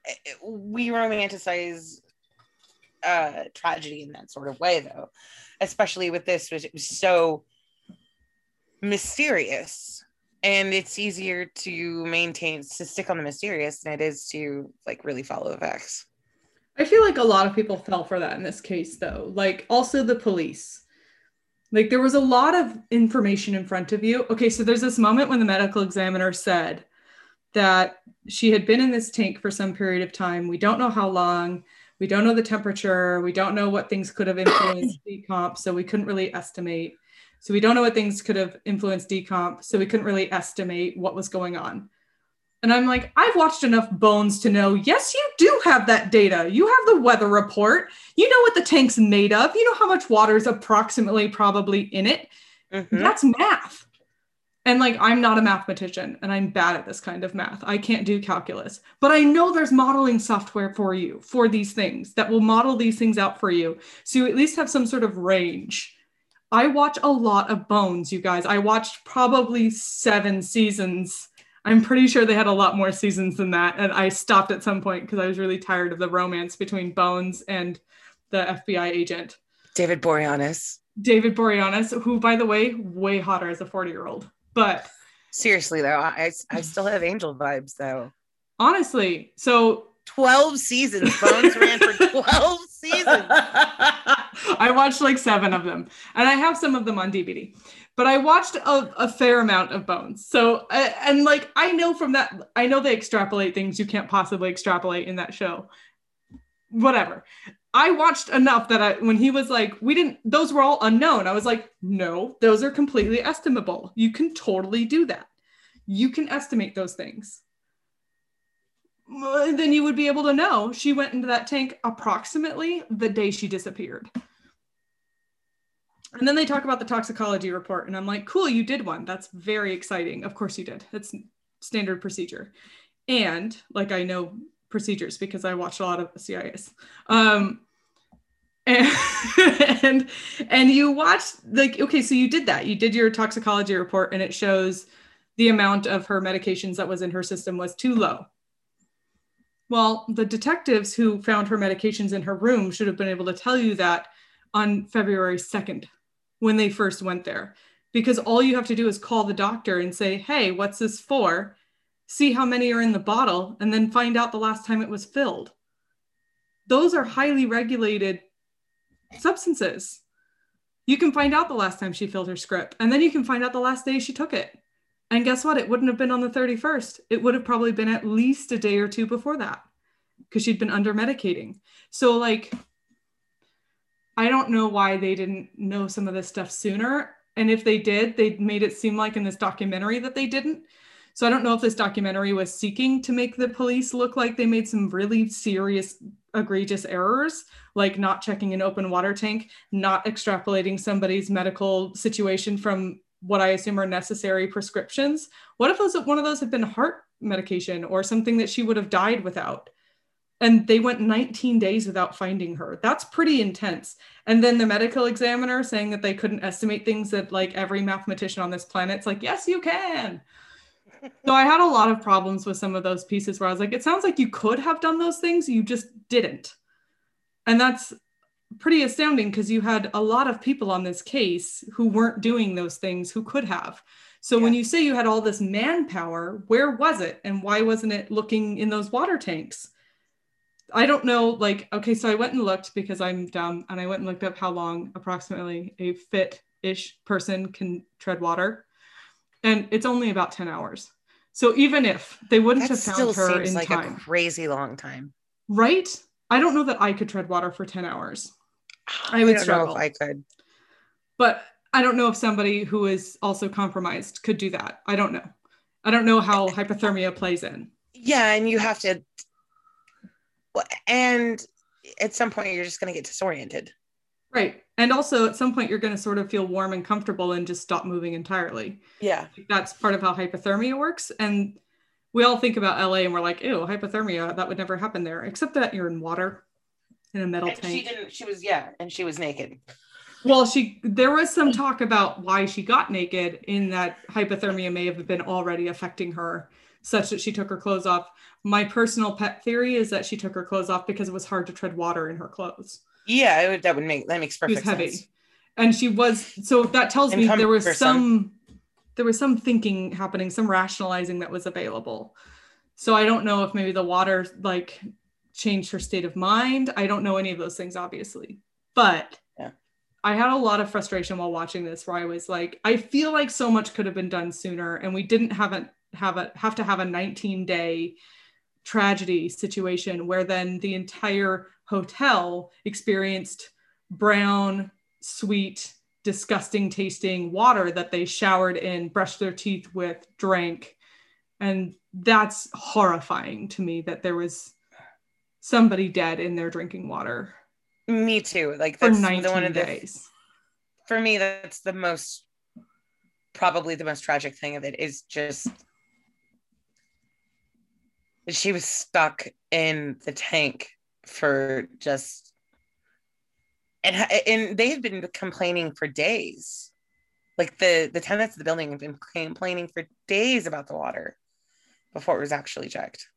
eh, we romanticize uh tragedy in that sort of way though, especially with this which it was so mysterious. And it's easier to maintain to stick on the mysterious than it is to like really follow the facts. I feel like a lot of people fell for that in this case though. Like also the police. Like there was a lot of information in front of you. Okay, so there's this moment when the medical examiner said that she had been in this tank for some period of time. We don't know how long. We don't know the temperature. We don't know what things could have influenced [COUGHS] decomp, so we couldn't really estimate. So we don't know what things could have influenced decomp, so we couldn't really estimate what was going on. And I'm like, I've watched enough bones to know, yes, you do have that data. You have the weather report. You know what the tank's made of. You know how much water is approximately probably in it. Mhm. That's math. And like, I'm not a mathematician and I'm bad at this kind of math. I can't do calculus, but I know there's modeling software for you for these things that will model these things out for you. So you at least have some sort of range. I watch a lot of Bones, you guys. I watched probably seven seasons. I'm pretty sure they had a lot more seasons than that. And I stopped at some point because I was really tired of the romance between Bones and the FBI agent. David Boreanaz. David Boreanaz, who, by the way, way hotter as a 40 year old. But Seriously though, I I still have angel vibes though. honestly, so 12 seasons. Bones ran for [LAUGHS] 12 seasons. I watched like seven of them, and I have some of them on DVD. But I watched a, a fair amount of Bones. So, and like I know from that, I know they extrapolate things you can't possibly extrapolate in that show. Whatever. I watched enough that I, when he was like, we didn't, those were all unknown. I was like, no, those are completely estimable. You can totally do that. You can estimate those things then you would be able to know she went into that tank approximately the day she disappeared. And then they talk about the toxicology report, and I'm like, cool, you did one. That's very exciting. Of course you did. That's standard procedure. And like I know procedures because I watched a lot of CIS. Um, and, [LAUGHS] and and you watched like okay, so you did that. You did your toxicology report, and it shows the amount of her medications that was in her system was too low. Well, the detectives who found her medications in her room should have been able to tell you that on February 2nd when they first went there. Because all you have to do is call the doctor and say, hey, what's this for? See how many are in the bottle, and then find out the last time it was filled. Those are highly regulated substances. You can find out the last time she filled her script, and then you can find out the last day she took it. And guess what? It wouldn't have been on the 31st. It would have probably been at least a day or two before that because she'd been under medicating. So, like, I don't know why they didn't know some of this stuff sooner. And if they did, they made it seem like in this documentary that they didn't. So I don't know if this documentary was seeking to make the police look like they made some really serious, egregious errors, like not checking an open water tank, not extrapolating somebody's medical situation from what I assume are necessary prescriptions. What if those one of those had been heart medication or something that she would have died without? And they went 19 days without finding her. That's pretty intense. And then the medical examiner saying that they couldn't estimate things that like every mathematician on this planet's like, yes, you can. [LAUGHS] so I had a lot of problems with some of those pieces where I was like, it sounds like you could have done those things, you just didn't. And that's pretty astounding because you had a lot of people on this case who weren't doing those things who could have. So yeah. when you say you had all this manpower, where was it and why wasn't it looking in those water tanks? I don't know like okay so I went and looked because I'm dumb and I went and looked up how long approximately a fit-ish person can tread water and it's only about 10 hours. So even if they wouldn't that have found her in like time, a crazy long time. Right? I don't know that I could tread water for 10 hours. [SIGHS] I would I struggle. I could. But I don't know if somebody who is also compromised could do that. I don't know. I don't know how hypothermia plays in. Yeah, and you have to and at some point you're just going to get disoriented. Right. And also at some point you're going to sort of feel warm and comfortable and just stop moving entirely. Yeah. That's part of how hypothermia works and we all think about LA and we're like, ew, hypothermia, that would never happen there, except that you're in water in a metal and tank. She didn't. She was yeah, and she was naked. Well, she there was some talk about why she got naked in that hypothermia may have been already affecting her such that she took her clothes off. My personal pet theory is that she took her clothes off because it was hard to tread water in her clothes. Yeah, would, that would make that makes perfect heavy. sense. And she was so that tells me there was some there was some thinking happening, some rationalizing that was available. So I don't know if maybe the water like changed her state of mind. I don't know any of those things, obviously. But yeah. I had a lot of frustration while watching this where I was like, I feel like so much could have been done sooner and we didn't have a have a have to have a 19 day tragedy situation where then the entire hotel experienced brown, sweet, disgusting tasting water that they showered in, brushed their teeth with, drank. And that's horrifying to me that there was somebody dead in their drinking water. Me too. Like that's for 19 the one of the, days. For me, that's the most probably the most tragic thing of it is just she was stuck in the tank for just and and they had been complaining for days like the the tenants of the building have been complaining for days about the water before it was actually checked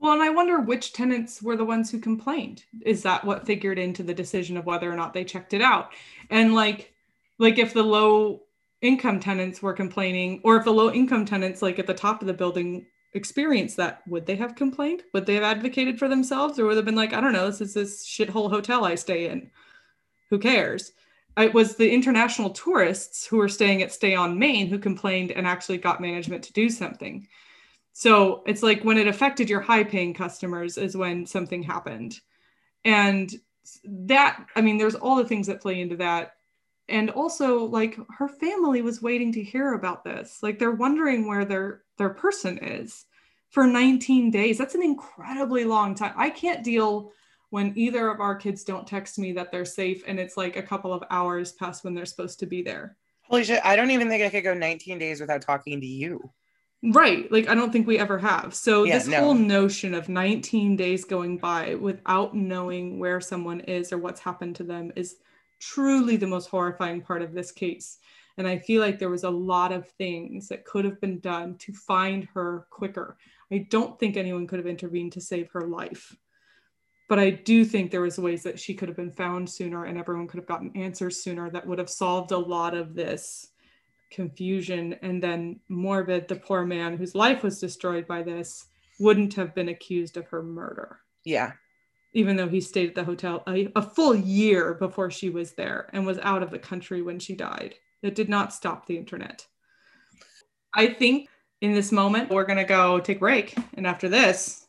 well, and I wonder which tenants were the ones who complained. Is that what figured into the decision of whether or not they checked it out? And like, like if the low income tenants were complaining, or if the low income tenants, like at the top of the building, experienced that, would they have complained? Would they have advocated for themselves, or would have been like, I don't know, this is this shithole hotel I stay in? who cares? It was the international tourists who were staying at Stay on Main who complained and actually got management to do something. So it's like when it affected your high paying customers is when something happened. And that, I mean, there's all the things that play into that. And also like her family was waiting to hear about this. Like they're wondering where their their person is for 19 days. That's an incredibly long time. I can't deal when either of our kids don't text me that they're safe and it's like a couple of hours past when they're supposed to be there. Holy shit, I don't even think I could go 19 days without talking to you. Right. Like I don't think we ever have. So Yeah, this no. whole notion of 19 days going by without knowing where someone is or what's happened to them is truly the most horrifying part of this case. And I feel like there was a lot of things that could have been done to find her quicker. I don't think anyone could have intervened to save her life. But I do think there was ways that she could have been found sooner and everyone could have gotten answers sooner that would have solved a lot of this confusion and then morbid the poor man whose life was destroyed by this wouldn't have been accused of her murder Yeah. Even though he stayed at the hotel a, a full year before she was there and was out of the country when she died it did not stop the internet i think in this moment we're going to go take a break and after this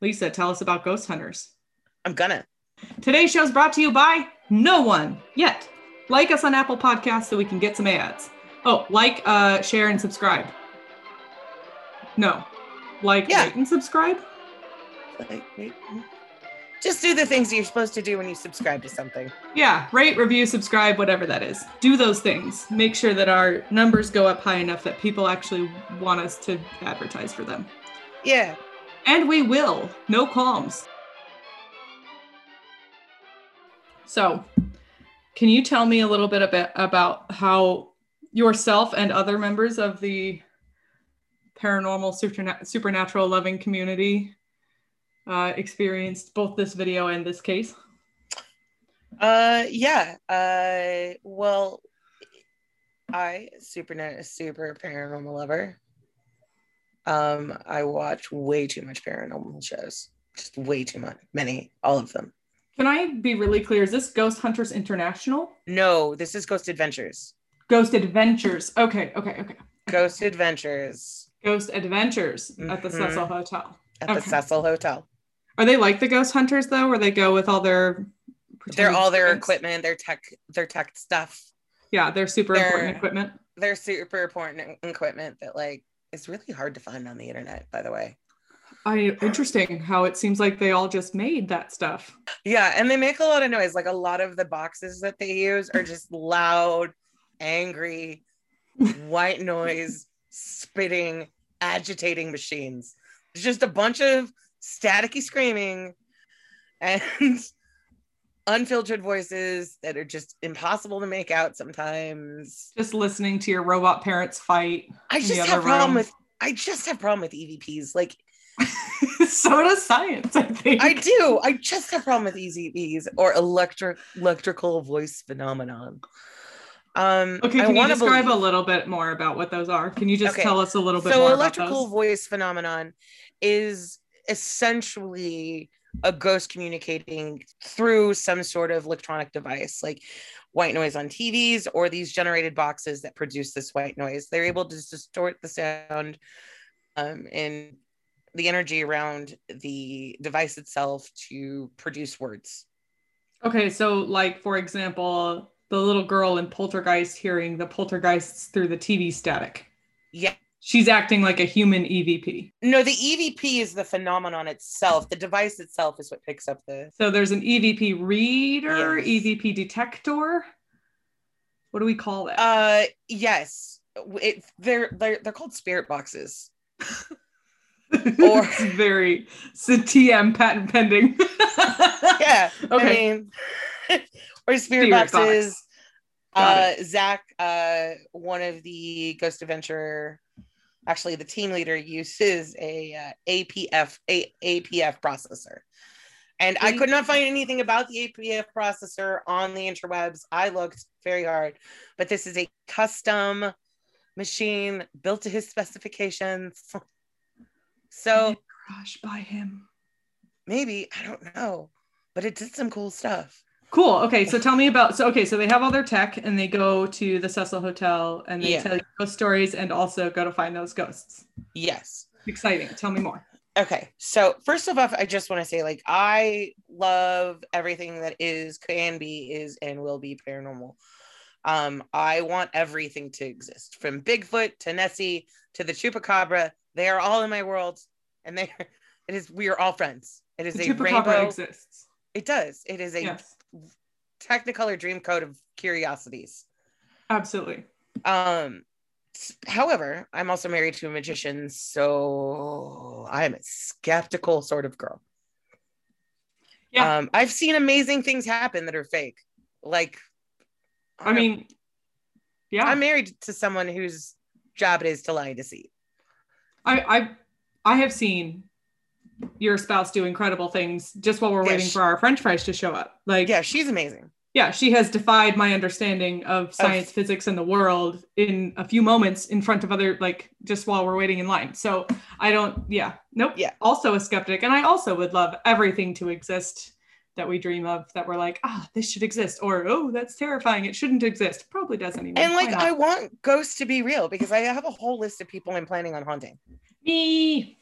lisa tell us about ghost hunters I'm gonna. Today's show is brought to you by no one yet. Like us on Apple Podcasts so we can get some ads. Oh, like, uh, share, and subscribe. No, like, Yeah. rate, and subscribe. Like, wait. Just do the things you're supposed to do when you subscribe to something. Yeah, rate, review, subscribe, whatever that is. Do those things. Make sure that our numbers go up high enough that people actually want us to advertise for them. Yeah. And we will. No qualms. So, can you tell me a little bit about, about how yourself and other members of the paranormal supernatural loving community uh, experienced both this video and this case? Uh yeah. Uh well I super super paranormal lover. Um I watch way too much paranormal shows. Just way too much. Many, all of them. Can I be really clear? Is this Ghost Hunters International? No, this is Ghost Adventures. Ghost Adventures. Okay, okay, okay. Ghost Adventures Ghost Adventures at the Mhm. Cecil Hotel. at the Cecil Hotel. Are they like the Ghost Hunters though, where they go with all their They're all their equipment, their tech, their tech stuff. Yeah, they're super They're- important equipment. They're super important equipment that like is really hard to find on the internet, by the way. I interesting how it seems like they all just made that stuff. Yeah, and they make a lot of noise. Like a lot of the boxes that they use are just loud, angry, white noise, spitting, agitating machines. It's just a bunch of staticky screaming and [LAUGHS] unfiltered voices that are just impossible to make out sometimes. Just listening to your robot parents fight. I just have problem room. with I just have problem with EVPs. Like [LAUGHS] so does science, I think. I do. I just have problem with EVPs or electric electrical voice phenomenon. Um, Okay, I can you describe believe- a little bit more about what those are? Can you just Okay, tell us a little bit so more electrical about those? voice phenomenon is essentially a ghost communicating through some sort of electronic device like white noise on TVs or these generated boxes that produce this white noise. They're able to distort the sound um, and the energy around the device itself to produce words. Okay, so like for example, the little girl in Poltergeist hearing the poltergeists through the TV static. Yeah. She's acting like a human EVP. No, the EVP is the phenomenon itself. The device itself is what picks up the. So there's an EVP reader, Yes. EVP detector. What do we call that? Uh, yes, it, they're they're they're called spirit boxes. or- [LAUGHS] it's very it's a TM patent pending. [LAUGHS] Yeah. Okay. I mean, [LAUGHS] or spirit, Spirit boxes. box. Uh, Zach, uh, one of the Ghost Adventure, actually the team leader uses a uh, APF a, APF processor. And I could not find anything about the APF processor on the interwebs. I looked very hard, but this is a custom machine built to his specifications. [LAUGHS] So Crush by him. maybe, I don't know, but it did some cool stuff. Cool. Okay, so tell me about so okay, so they have all their tech and they go to the Cecil Hotel and they Yeah. tell you ghost stories and also go to find those ghosts. Yes. Exciting. Tell me more. Okay. So first of all, I just want to say, like, I love everything that is, can be, is, and will be paranormal. Um, I want everything to exist, from Bigfoot to Nessie to the Chupacabra. They are all in my world, and they [LAUGHS] it is we are all friends. It is The a chupacabra rainbow. exists. It does. It is a Yes, Technicolor dreamcoat of curiosities. absolutely. Um, however, I'm also married to a magician, so I'm a skeptical sort of girl. Yeah. Um, I've seen amazing things happen that are fake. Like, I mean, yeah. I'm married to someone whose job it is to lie and deceive. I I I have seen your spouse do incredible things just while we're Yeah, waiting she- for our French fries to show up. Like Yeah, she's amazing. yeah, she has defied my understanding of science, physics, and the world in a few moments in front of other, like just while we're waiting in line. So I don't, yeah, nope. Yeah. Also a skeptic. And I also would love everything to exist that we dream of that we're like, ah, this should exist. Or, oh, that's terrifying. It shouldn't exist. Probably doesn't even. And like. I want ghosts to be real because I have a whole list of people I'm planning on haunting. me.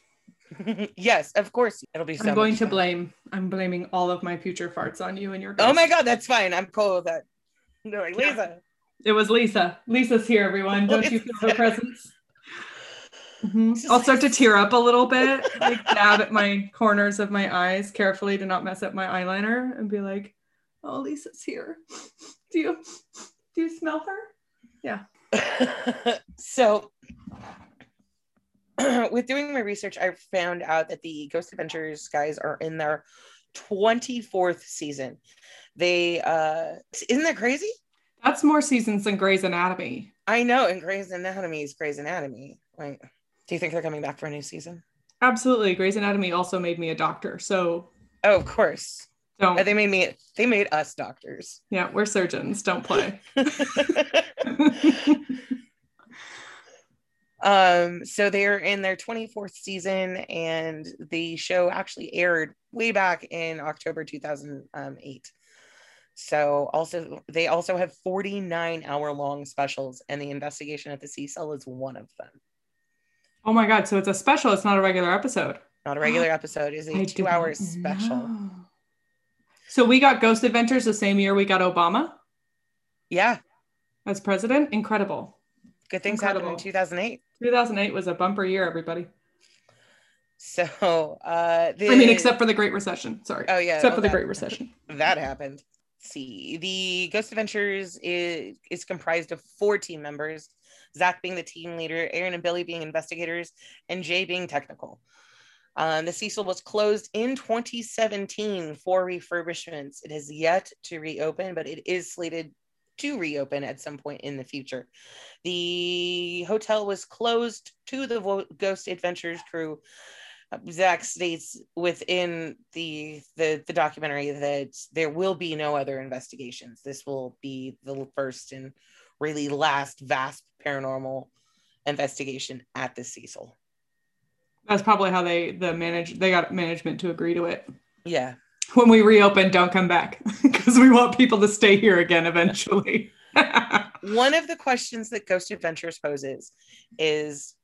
[LAUGHS] yes, of course. It'll be so I'm going to blame, I'm blaming all of my future farts on you and your Oh my god, that's fine. I'm cool with that. [LAUGHS] They're like, Yeah. Lisa. It was Lisa. Lisa's here, everyone. [LAUGHS] Don't you feel her presence? Mhm. I'll start to tear up a little bit, like dab at my corners of my eyes carefully to not mess up my eyeliner and be like, "Oh, Lisa's here. Do you do you smell her?" Yeah. so [CLEARS THROAT] with doing my research i found out that the ghost adventures guys are in their 24th season they uh isn't that crazy That's more seasons than Grey's Anatomy. i know and grey's anatomy is grey's anatomy like do you think they're coming back for a new season Absolutely, Grey's Anatomy also made me a doctor. So oh of course don't. Uh, they made me they made us doctors yeah, we're surgeons. Don't play. [LAUGHS] [LAUGHS] Um, so they're in their 24th season, and the show actually aired way back in October 2008. So also they also have 49 hour long specials, and the investigation at the Cecil is one of them. oh my god! So it's a special. It's not a regular episode. Not a regular [GASPS] episode, is a two hour special. know. So we got Ghost Adventures the same year we got Obama Yeah, as president. Incredible. good things happened in 2008. 2008 was a bumper year, everybody. So uh the, I mean, except for the Great Recession. Sorry. oh yeah, except oh, for the Great Recession. [LAUGHS] that happened. Let's see, the Ghost Adventures is is comprised of four team members. Zach being the team leader, Aaron and Billy being investigators, and Jay being technical. Um, the Cecil was closed in 2017 for refurbishments. It has yet to reopen, but it is slated to reopen at some point in the future. The hotel was closed to the Vo- Ghost Adventures crew. Uh, Zach states within the, the the documentary that there will be no other investigations. This will be the first and really last vast paranormal investigation at the Cecil. That's probably how they the manage they got management to agree to it. Yeah. When we reopen, don't come back [LAUGHS] because we want people to stay here again eventually. [LAUGHS] One of the questions that Ghost Adventures poses is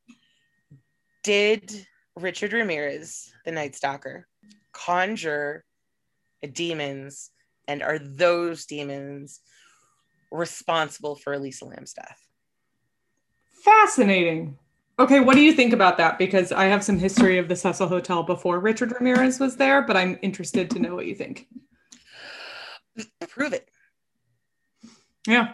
Did Richard Ramirez, the Night Stalker, conjure demons? And are those demons responsible for Elisa Lam's death? Fascinating. Okay, what do you think about that? Because I have some history of the Cecil Hotel before Richard Ramirez was there, but I'm interested to know what you think. Prove it. Yeah,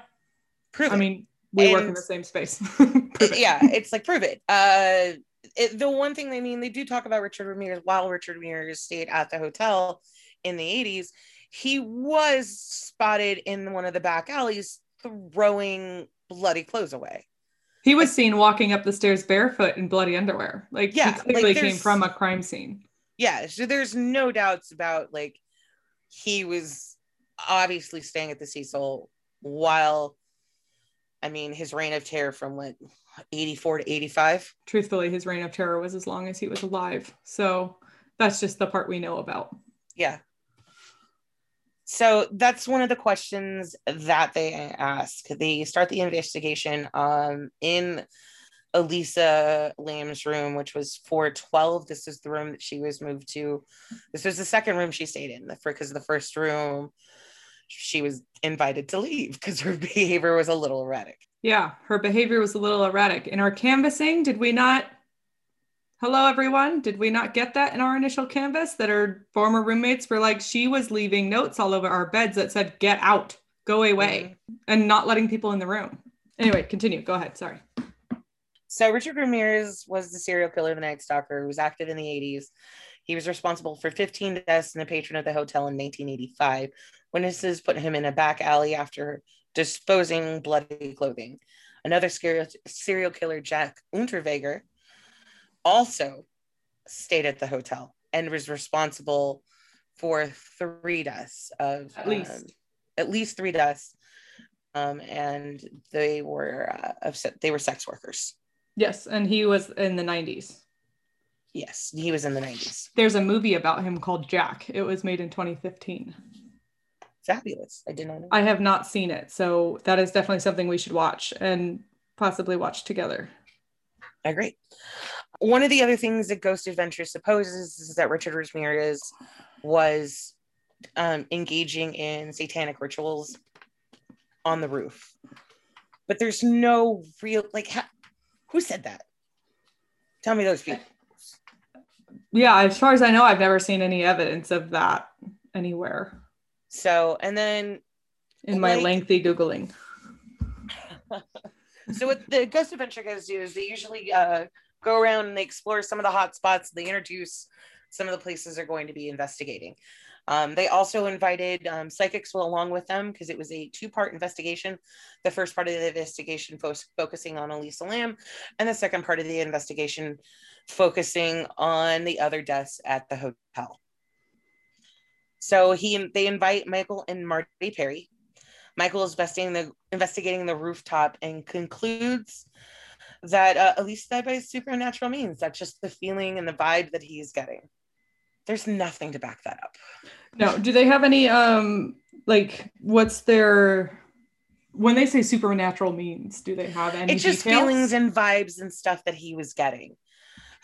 Prove I it. mean, we work in the same space. [LAUGHS] It. yeah, it's like prove it. Uh, it, the one thing they mean they do talk about Richard Ramirez while Richard Ramirez stayed at the hotel in the 80s, he was spotted in one of the back alleys throwing bloody clothes away. He was seen walking up the stairs barefoot in bloody underwear. Like Yeah, he like, clearly came from a crime scene. Yeah, so there's no doubts about like he was obviously staying at the Cecil while I mean his reign of terror from like 84 to 85. Truthfully, his reign of terror was as long as he was alive. So that's just the part we know about. Yeah. So that's one of the questions that they ask. They start the investigation um, in Elisa Lam's room, which was 412. This is the room that she was moved to. This was the second room she stayed in because the first room she was invited to leave because her [LAUGHS] behavior was a little erratic. Yeah, her behavior was a little erratic. In our canvassing, did we not? Hello, everyone. Did we not get that in our initial canvas that our former roommates were like, she was leaving notes all over our beds that said, get out, go away, mm-hmm. and not letting people in the room? Anyway, continue. Go ahead. Sorry. So Richard Ramirez was the serial killer, of the Night Stalker, who was active in the 80s. He was responsible for 15 deaths and a patron of the hotel in 1985. Witnesses put him in a back alley after disposing bloody clothing. Another serial killer, Jack Unterweger, also stayed at the hotel and was responsible for three deaths of at least um, at least three deaths. Um, and they were uh, of they were sex workers. Yes, and he was in the 90s. Yes, he was in the 90s. There's a movie about him called Jack. It was made in 2015. Fabulous. I did not know. I have not seen it. So that is definitely something we should watch and possibly watch together. I agree. One of the other things that Ghost Adventures supposes is that Richard Ramirez was um, engaging in satanic rituals on the roof. But there's no real, like, ha- who said that? Tell me those people. Yeah, as far as I know, I've never seen any evidence of that anywhere. So, and then in my like, lengthy Googling. [LAUGHS] so, what the Ghost Adventure guys do is they usually uh, go around and they explore some of the hot spots. They introduce some of the places they're going to be investigating. Um, they also invited um, psychics along with them because it was a two part investigation. The first part of the investigation fo- focusing on Elisa Lam, and the second part of the investigation focusing on the other deaths at the hotel. So he they invite Michael and Marty Perry. Michael is investigating the investigating the rooftop and concludes that uh, Elisa died by supernatural means. That's just the feeling and the vibe that he's getting there's nothing to back that up. No. Do they have any um like what's their when they say supernatural means, do they have any? It's just details? feelings and vibes and stuff that he was getting.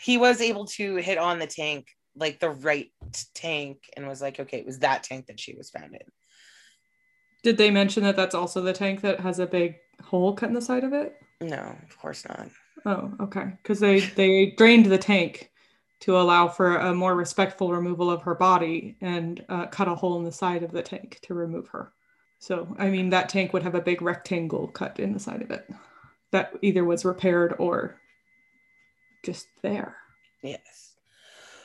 He was able to hit on the tank, like the right tank, and was like, okay, it was that tank that she was found in. Did they mention that that's also the tank that has a big hole cut in the side of it? No, of course not. Oh, okay. Because they they drained the tank to allow for a more respectful removal of her body and uh, cut a hole in the side of the tank to remove her. So, I mean, that tank would have a big rectangle cut in the side of it that either was repaired or just there. Yes.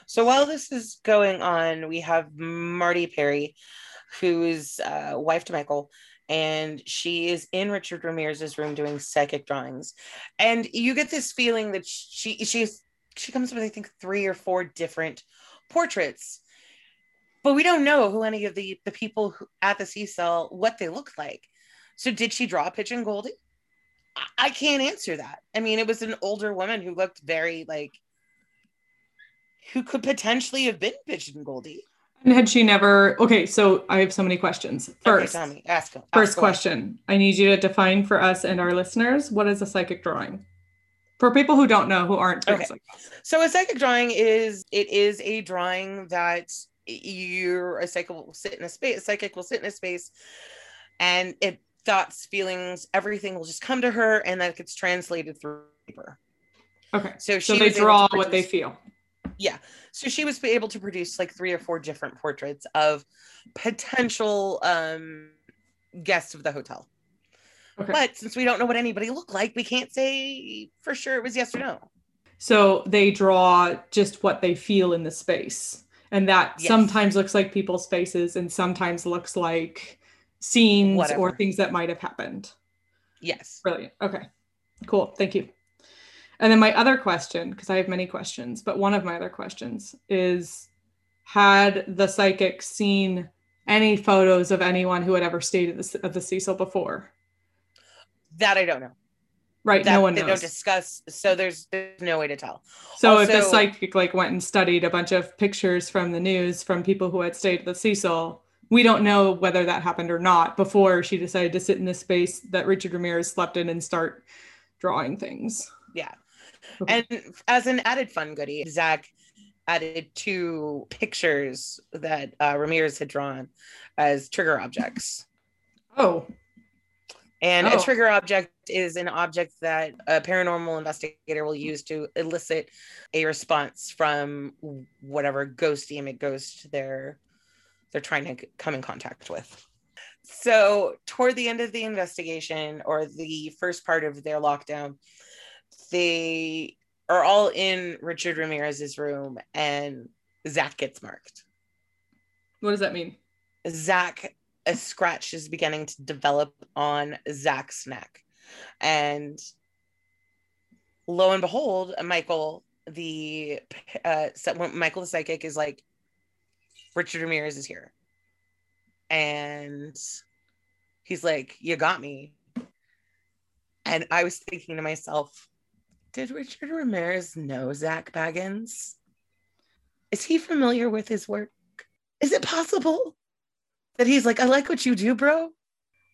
So while this is going on, we have Marty Perry, who's uh, wife to Michael, and she is in Richard Ramirez's room doing psychic drawings. And you get this feeling that she she's she comes with I think three or four different portraits, but we don't know who any of the the people who, at the Cecil what they look like. So did she draw Pigeon Goldie? I, I can't answer that. I mean, it was an older woman who looked very like who could potentially have been Pigeon Goldie. And had she never? Okay, so I have so many questions. First, okay, ask. ask first question: I need you to define for us and our listeners what is a psychic drawing for people who don't know who aren't okay. so a psychic drawing is it is a drawing that you're a psychic will sit in a space a psychic will sit in a space and it thoughts feelings everything will just come to her and that gets translated through paper okay so, so they draw what they feel yeah so she was able to produce like three or four different portraits of potential um guests of the hotel Okay. But since we don't know what anybody looked like, we can't say for sure it was yes or no. So they draw just what they feel in the space. And that yes. sometimes looks like people's faces and sometimes looks like scenes Whatever. or things that might have happened. Yes. Brilliant. Okay. Cool. Thank you. And then my other question, because I have many questions, but one of my other questions is had the psychic seen any photos of anyone who had ever stayed at the, at the Cecil before? That I don't know. Right. That no one they knows. don't discuss. So there's, there's no way to tell. So also, if the psychic like went and studied a bunch of pictures from the news from people who had stayed at the Cecil, we don't know whether that happened or not before she decided to sit in the space that Richard Ramirez slept in and start drawing things. Yeah. [LAUGHS] And as an added fun goodie, Zach added two pictures that uh, Ramirez had drawn as trigger objects. [LAUGHS] Oh, And Oh. a trigger object is an object that a paranormal investigator will use to elicit a response from whatever ghost demon ghost they're they're trying to come in contact with. So toward the end of the investigation or the first part of their lockdown, they are all in Richard Ramirez's room and Zak gets marked. what does that mean? Zak, a scratch is beginning to develop on Zak's neck. And lo and behold, Michael, the uh, Michael the psychic is like, Richard Ramirez is here. And he's like, You got me. And I was thinking to myself, Did Richard Ramirez know Zak Bagans? Is he familiar with his work? Is it possible that he's like, I like what you do, bro?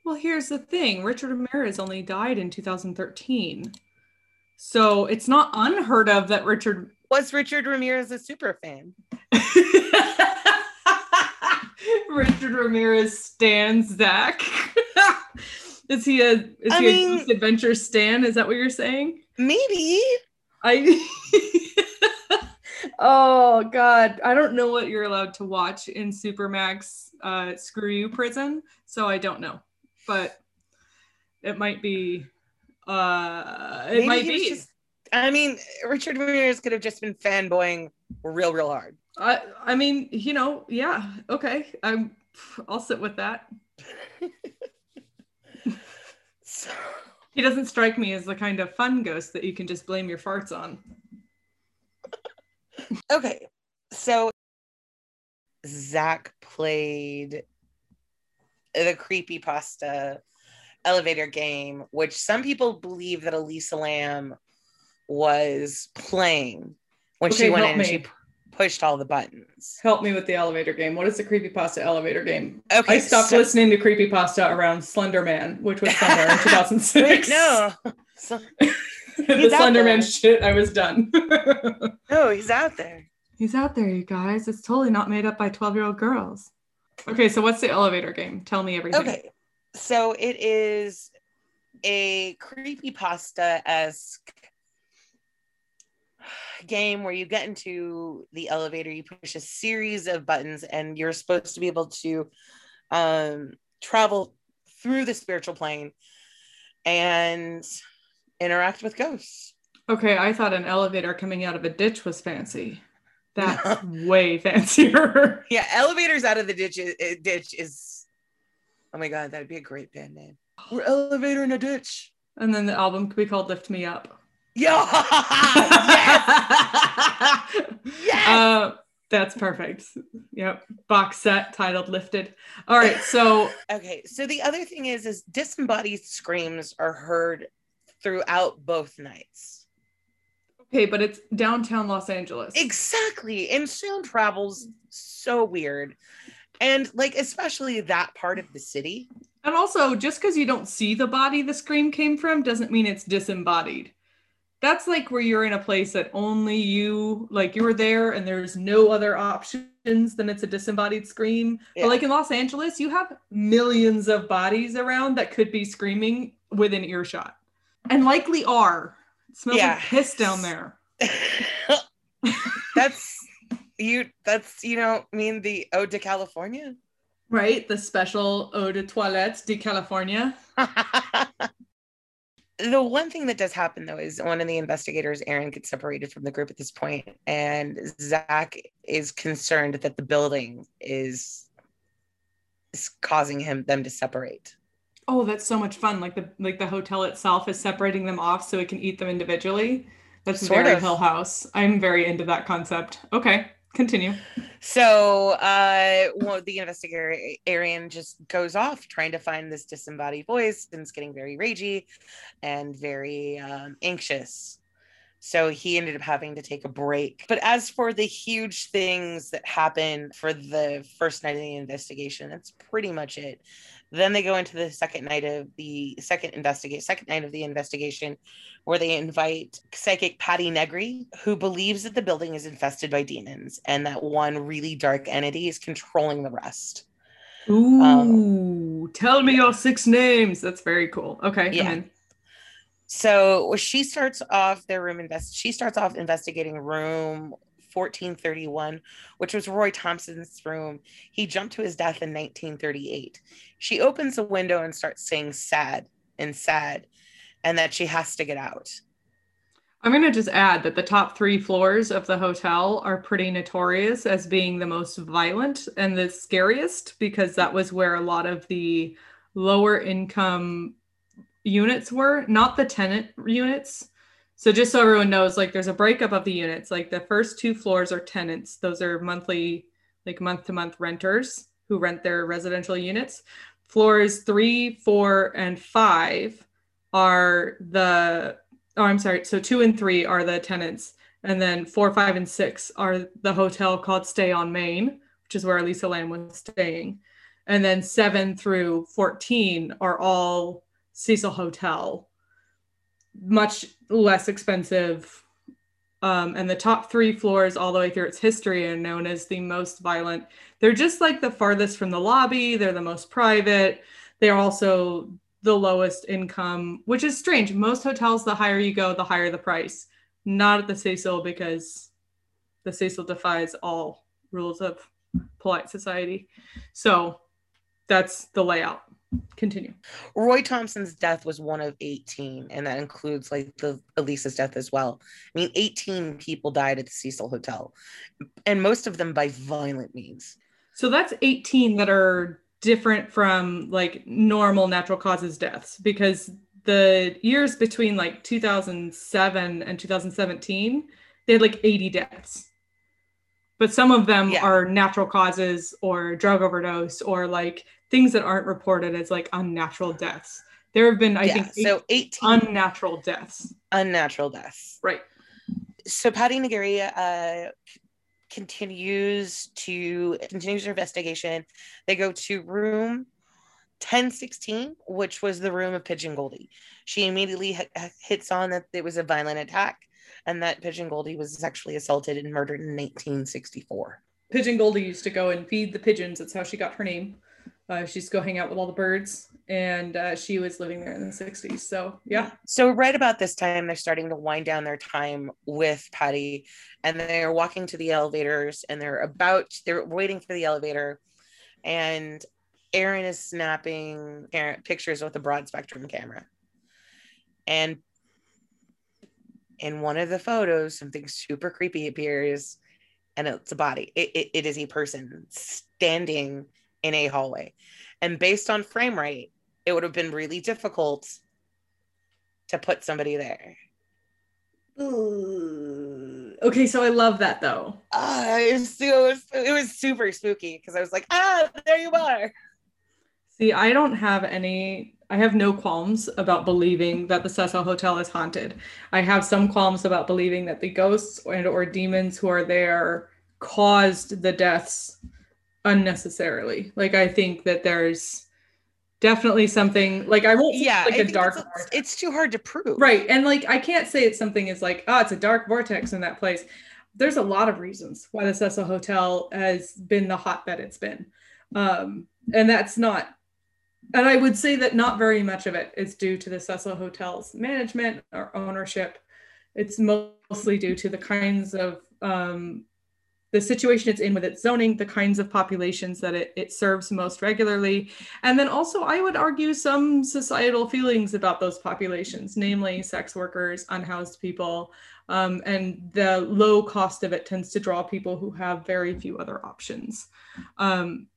Well, here's the thing Richard Ramirez only died in 2013. So it's not unheard of that Richard. Was Richard Ramirez a super fan? [LAUGHS] Richard Ramirez stands Zak. Is he a is I he mean- a Ghost adventure stan? Is that what you're saying? Maybe. I [LAUGHS] Oh god, I don't know what you're allowed to watch in Supermax uh Screw You Prison, so I don't know. But it might be uh it Maybe might be. just- I mean, Richard Ramirez could have just been fanboying real, real hard. I I mean, you know, yeah, okay. I'm I'll sit with that. [LAUGHS] He doesn't strike me as the kind of fun ghost that you can just blame your farts on. okay. So Zach played the creepypasta elevator game, which some people believe that Elisa Lam was playing when she went in and she pushed all the buttons. Help me with the elevator game. What is the creepypasta elevator game? Okay. I stopped so- listening to creepypasta around Slender Man, which was somewhere in [LAUGHS] Wait, 2006. no. [LAUGHS] So, the Slender Man shit, I was done. [LAUGHS] no, he's out there. He's out there, you guys. It's totally not made up by 12 year old girls. Okay, so what's the elevator game? Tell me everything. Okay. So it is a creepypasta esque game where you get into the elevator, you push a series of buttons, and you're supposed to be able to um, travel through the spiritual plane and interact with ghosts. Okay, I thought an elevator coming out of a ditch was fancy. That's [LAUGHS] way fancier. [LAUGHS] Yeah, elevators out of the ditch is, eh, ditch is. Oh my god, that'd be a great band name. We're elevator in a ditch. And then the album could be called Lift Me Up. Yeah. [LAUGHS] yes. [LAUGHS] Yes. Uh, that's perfect. Yep. Box set titled Lifted. All right. So, [LAUGHS] Okay, so the other thing is, is disembodied screams are heard throughout both nights. okay, but it's downtown Los Angeles. Exactly, and sound travels so weird, and like especially that part of the city. And also, just because you don't see the body the scream came from doesn't mean it's disembodied. That's like where you're in a place that only you, like you're there and there's no other options than it's a disembodied scream. Yeah. But like in Los Angeles, you have millions of bodies around that could be screaming within earshot and likely are. It smells Yeah. like piss down there. [LAUGHS] that's you. That's you know, mean the Ode to California. Right? The special eau de toilette de California. [LAUGHS] the one thing that does happen though is one of the investigators, Aaron, gets separated from the group at this point, and Zak is concerned that the building is is causing him them to separate. Oh, that's so much fun. Like the like the hotel itself is separating them off so it can eat them individually. That's Sort very of. Hill House. I'm very into that concept. Okay, continue. So uh well, the just goes off trying to find this disembodied voice and it's getting very ragey and very um, anxious. So he ended up having to take a break. But as for the huge things that happen for the first night of the investigation, that's pretty much it. Then they go into the second night of the second investigate second night of the investigation, where they invite psychic Patti Negri, who believes that the building is infested by demons and that one really dark entity is controlling the rest. Ooh, um, tell me your six names. That's very cool. Okay, yeah. So she starts off their room invest. She starts off investigating room 1431, which was Roy Thompson's room. He jumped to his death in 1938. She opens a window and starts saying sad and sad, and that she has to get out. I'm going to just add that the top three floors of the hotel are pretty notorious as being the most violent and the scariest because that was where a lot of the lower income units were, not the tenant units. So just so everyone knows, like there's a breakup of the units. Like the first two floors are tenants. Those are monthly, like month to month renters who rent their residential units. Floors three, four, and five are the oh, I'm sorry. So two and three are the tenants. And then four, five, and six are the hotel called Stay on Main, which is where Elisa Lam was staying. And then seven through 14 are all Cecil Hotel, much less expensive. Um, and the top three floors, all the way through its history, are known as the most violent. They're just like the farthest from the lobby. They're the most private. They're also the lowest income, which is strange. Most hotels, the higher you go, the higher the price. Not at the Cecil because the Cecil defies all rules of polite society. So that's the layout continue. Roy Thompson's death was one of 18, and that includes like the Elisa's death as well. I mean, 18 people died at the Cecil Hotel, and most of them by violent means. So that's 18 that are different from like normal natural causes deaths because the years between like 2007 and 2017, they had like 80 deaths but some of them yeah. are natural causes or drug overdose or like things that aren't reported as like unnatural deaths. There have been, I yeah, think, eight so 18 unnatural deaths. Unnatural deaths. Right. So Patti Negri uh, continues to continues her investigation. They go to room 1016, which was the room of Pigeon Goldie. She immediately h- hits on that it was a violent attack and that Pigeon Goldie was sexually assaulted and murdered in 1964. Pigeon Goldie used to go and feed the pigeons. That's how she got her name. Uh, used to hang out with all the birds, and uh, she was living there in the 60s. So, yeah. So, right about this time, they're starting to wind down their time with Patti, and they're walking to the elevators, and they're about, they're waiting for the elevator, and Aaron is snapping pictures with a broad spectrum camera. And in one of the photos, something super creepy appears, and it's a body. It, it, it is a person standing in a hallway. And based on frame rate, it would have been really difficult to put somebody there. Ooh. Okay, so I love that though. Uh, it, was, it, was, it was super spooky because I was like, ah, there you are. See, I don't have any I have no qualms about believing that the Cecil Hotel is haunted. I have some qualms about believing that the ghosts and or demons who are there caused the deaths unnecessarily. Like I think that there's definitely something like I won't yeah like a dark it's, it's, too hard to prove. Right. And like I can't say it's something is like, oh, it's a dark vortex in that place. There's a lot of reasons why the Cecil Hotel has been the hotbed it's been. Um, and that's not and I would say that not very much of it is due to the Cecil Hotel's management or ownership. It's mostly due to the kinds of um, the situation it's in with its zoning, the kinds of populations that it, it serves most regularly, and then also I would argue some societal feelings about those populations, namely sex workers, unhoused people, um, and the low cost of it tends to draw people who have very few other options. Um,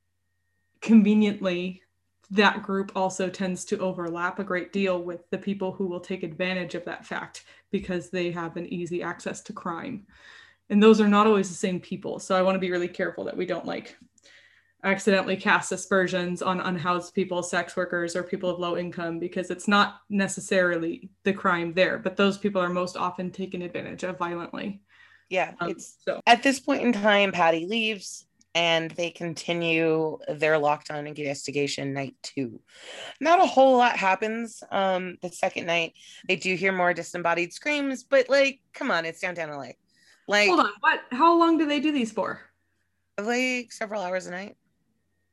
conveniently, that group also tends to overlap a great deal with the people who will take advantage of that fact because they have an easy access to crime. And those are not always the same people. So I want to be really careful that we don't like accidentally cast aspersions on unhoused people, sex workers, or people of low income because it's not necessarily the crime there, but those people are most often taken advantage of violently. Yeah, Um, it's so at this point in time, Patti leaves and they continue their lockdown investigation night two. Not a whole lot happens um the second night. They do hear more disembodied screams, but like, come on, it's downtown LA. Like hold on, what? How long do they do these for? like several hours a night.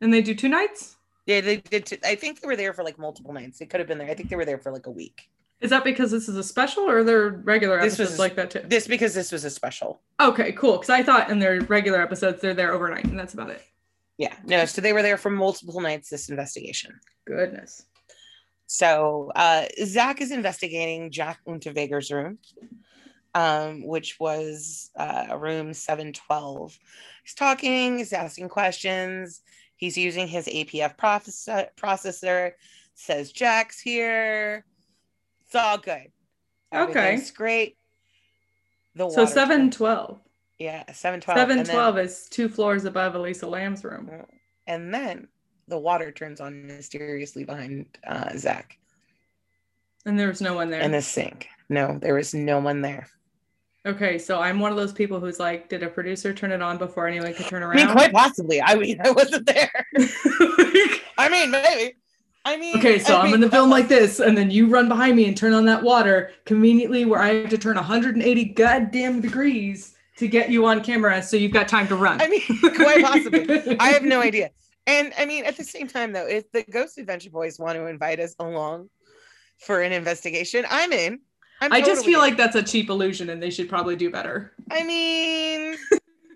And they do two nights? Yeah, they did. I think they were there for like multiple nights. They could have been there. I think they were there for like a week. Is that because this is a special or they're regular This episodes was- like that too? This because this was a special. Okay, cool. Because I thought in their regular episodes they're there overnight and that's about it. Yeah, no. So they were there for multiple nights. This investigation. Goodness. So uh, Zak is investigating Jack Unterweger's room, um, which was uh, room 712. He's talking, he's asking questions, he's using his APF process- processor, says Jack's here. It's all good. Okay. Everything's great. The So water seven turns- Yeah, 712. 712 then- is two floors above Elisa Lam's room. And then the water turns on mysteriously behind uh, Zak And there was no one there. in the sink. No, there was no one there. Okay, so I'm one of those people who's like, did a producer turn it on before anyone could turn around? I mean, quite possibly. I mean, [LAUGHS] I wasn't there. [LAUGHS] I mean, maybe. I mean, okay, so I I'm mean, gonna film like this, and then you run behind me and turn on that water conveniently where I have to turn 180 goddamn degrees to get you on camera so you've got time to run. I mean, quite possibly. [LAUGHS] I have no idea. And I mean, at the same time, though, if the Ghost Adventure Boys want to invite us along for an investigation, I'm in. I'm I just feel like that's a cheap illusion and they should probably do better. I mean,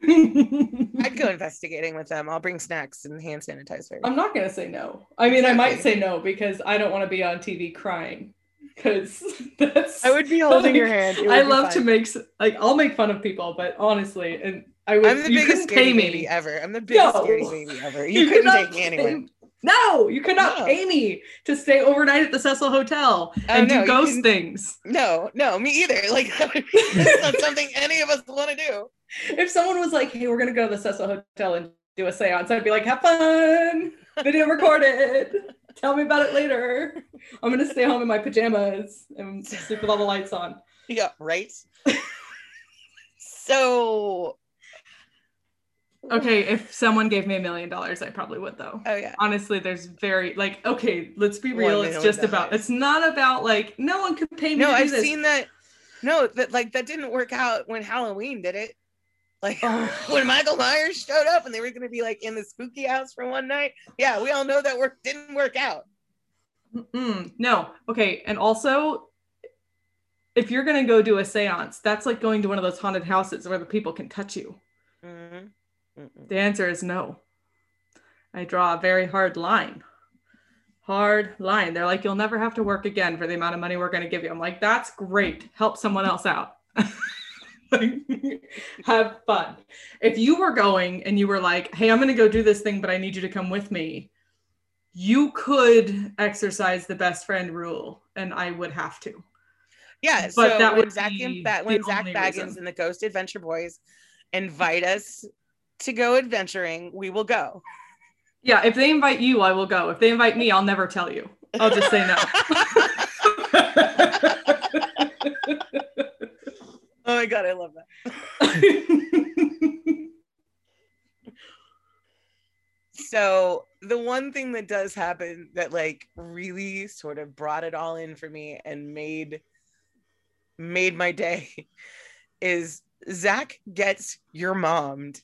[LAUGHS] I'd go investigating with them. I'll bring snacks and hand sanitizer. I'm not gonna say no. I mean, I might say no because I don't want to be on TV crying. Because [LAUGHS] that's I would be holding your hand. [LAUGHS] I love to make like I'll make fun of people, but honestly, and I would. I'm the you biggest pay me. baby ever. I'm the biggest No. scary baby ever. You, You couldn't take me anywhere. No, you cannot No. pay me to stay overnight at the Cecil Hotel Oh, and no, do ghost can- things. No, no, me either. [LAUGHS] Like that's [LAUGHS] not something any of us want to do. If someone was like, "Hey, we're gonna go to the Cecil Hotel and do a séance," I'd be like, "Have fun! [LAUGHS] Video recorded. Tell me about it later. I'm gonna stay home in my pajamas and sleep with all the lights on." Yeah, right. so Okay, if someone gave me a million dollars, I probably would though. oh yeah. Honestly, there's very like okay, let's be real. It's just about it's not about like no one could pay me No, to I've this. seen that. No, that like that didn't work out when Halloween did it. Like [LAUGHS] when Michael Myers showed up and they were gonna be like in the spooky house for one night. Yeah, we all know that work didn't work out. Mm, no. Okay. And also, if you're going to go do a seance, that's like going to one of those haunted houses where the people can touch you. Mhm. Mm-mm. The answer is no. I draw a very hard line. Hard line. They're like, you'll never have to work again for the amount of money we're going to give you. I'm like, that's great. Help someone else out. [LAUGHS] have fun. If you were going and you were like, hey, I'm going to go do this thing, but I need you to come with me, you could exercise the best friend rule, and I would have to. Yeah, But so that when would Zak be when Zak Bagans reason. and the Ghost Adventure Boys invite us to go adventuring, we will go. Yeah, if they invite you, I will go. If they invite me, I'll never tell you. I'll just say no. [LAUGHS] oh my god, I love that. [LAUGHS] So the one thing that does happen that like really sort of brought it all in for me and made made my day [LAUGHS] is Zak gets your mommed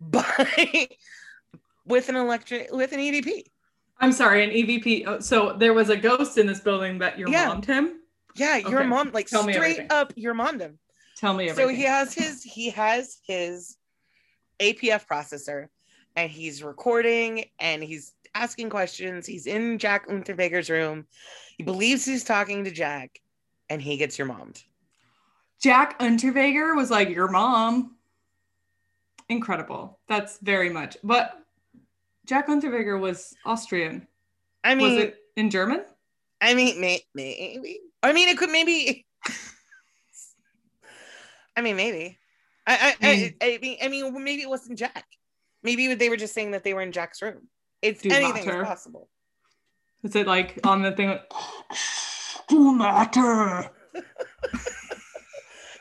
[LAUGHS] by with an electric with an EVP. I'm sorry, an EVP. oh, So there was a ghost in this building that your Yeah. mommed him. Yeah, your Okay. mom like Tell straight everything. up your mommed him. Tell me so he has his he has his APF processor and he's recording and he's asking questions. He's in Jack Unterweger's room. He believes he's talking to Jack and he gets your mommed. Jack Unterweger was like your mom. Incredible. That's very much. But Jack Unterweger was Austrian. I mean, was it in German? I mean, may, maybe. I mean, it could maybe. [LAUGHS] I mean, maybe. I, I, I, I mean, I mean, maybe it wasn't Jack. Maybe they were just saying that they were in Jack's room. It's Do anything matter. is possible. Is it like on the thing? [LAUGHS] Do matter. [LAUGHS]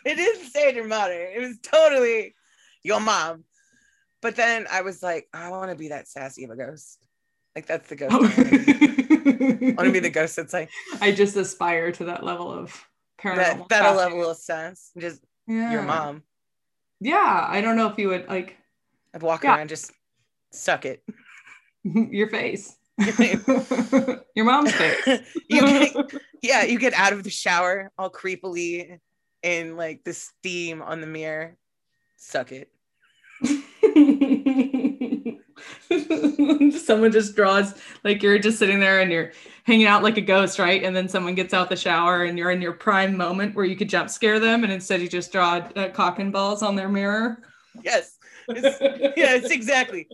It didn't say your mother. It was totally your mom. But then I was like, oh, I want to be that sassy of a ghost. Like that's the ghost. Oh. I be. I want to be the ghost that's like I just aspire to that level of paranormal. that that level of sense. Just Yeah. your mom. Yeah, I don't know if you would like I'd walk Yeah. around, just suck it. [LAUGHS] your face. your [LAUGHS] mom's face. [LAUGHS] you get, yeah, you get out of the shower all creepily in like the steam on the mirror. Suck it. [LAUGHS] someone just draws like you're just sitting there and you're hanging out like a ghost, right? And then someone gets out the shower and you're in your prime moment where you could jump scare them, and instead you just draw uh, cock and balls on their mirror. Yes. It's- yes, exactly.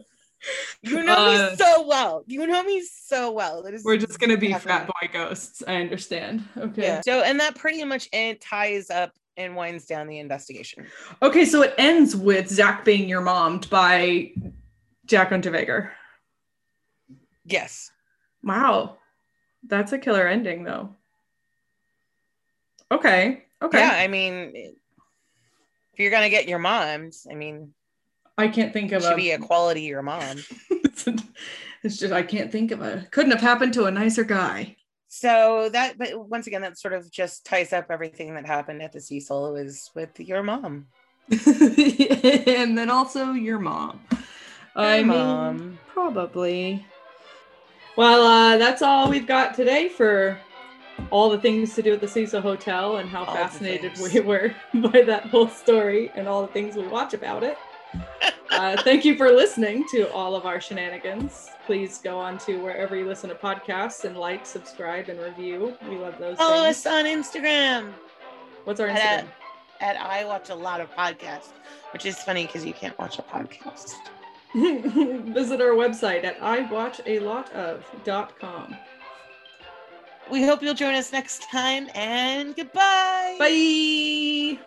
You know Uh, me so well. You know me so well. That is We're just gonna be exactly- frat boy ghosts. I understand. Okay. Yeah. So, and that pretty much it ties up and winds down the investigation. Okay, so it ends with Zak being your mom by Jack Unterweger. Yes. Wow. That's a killer ending though. Okay. Okay. Yeah. I mean, if you're gonna get your moms, I mean, I can't think of should a be a quality your mom. [LAUGHS] it's just I can't think of a couldn't have happened to a nicer guy. So that, but once again, that sort of just ties up everything that happened at the Cecil was with your mom. [LAUGHS] and then also your mom. I Your mean, mom. probably. Well, uh, that's all we've got today for all the things to do at the Cecil Hotel and how All fascinated we were [LAUGHS] by that whole story and all the things we watch about it. Uh, thank you for listening to all of our shenanigans. Please go on to wherever you listen to podcasts and like, subscribe, and review. We love those Follow things. us on Instagram What's our at, Instagram? at I watch a lot of podcasts, which is funny because you can't watch a podcast. [LAUGHS] Visit our website at iwatchalot.of.com. We hope you'll join us next time and goodbye. Bye.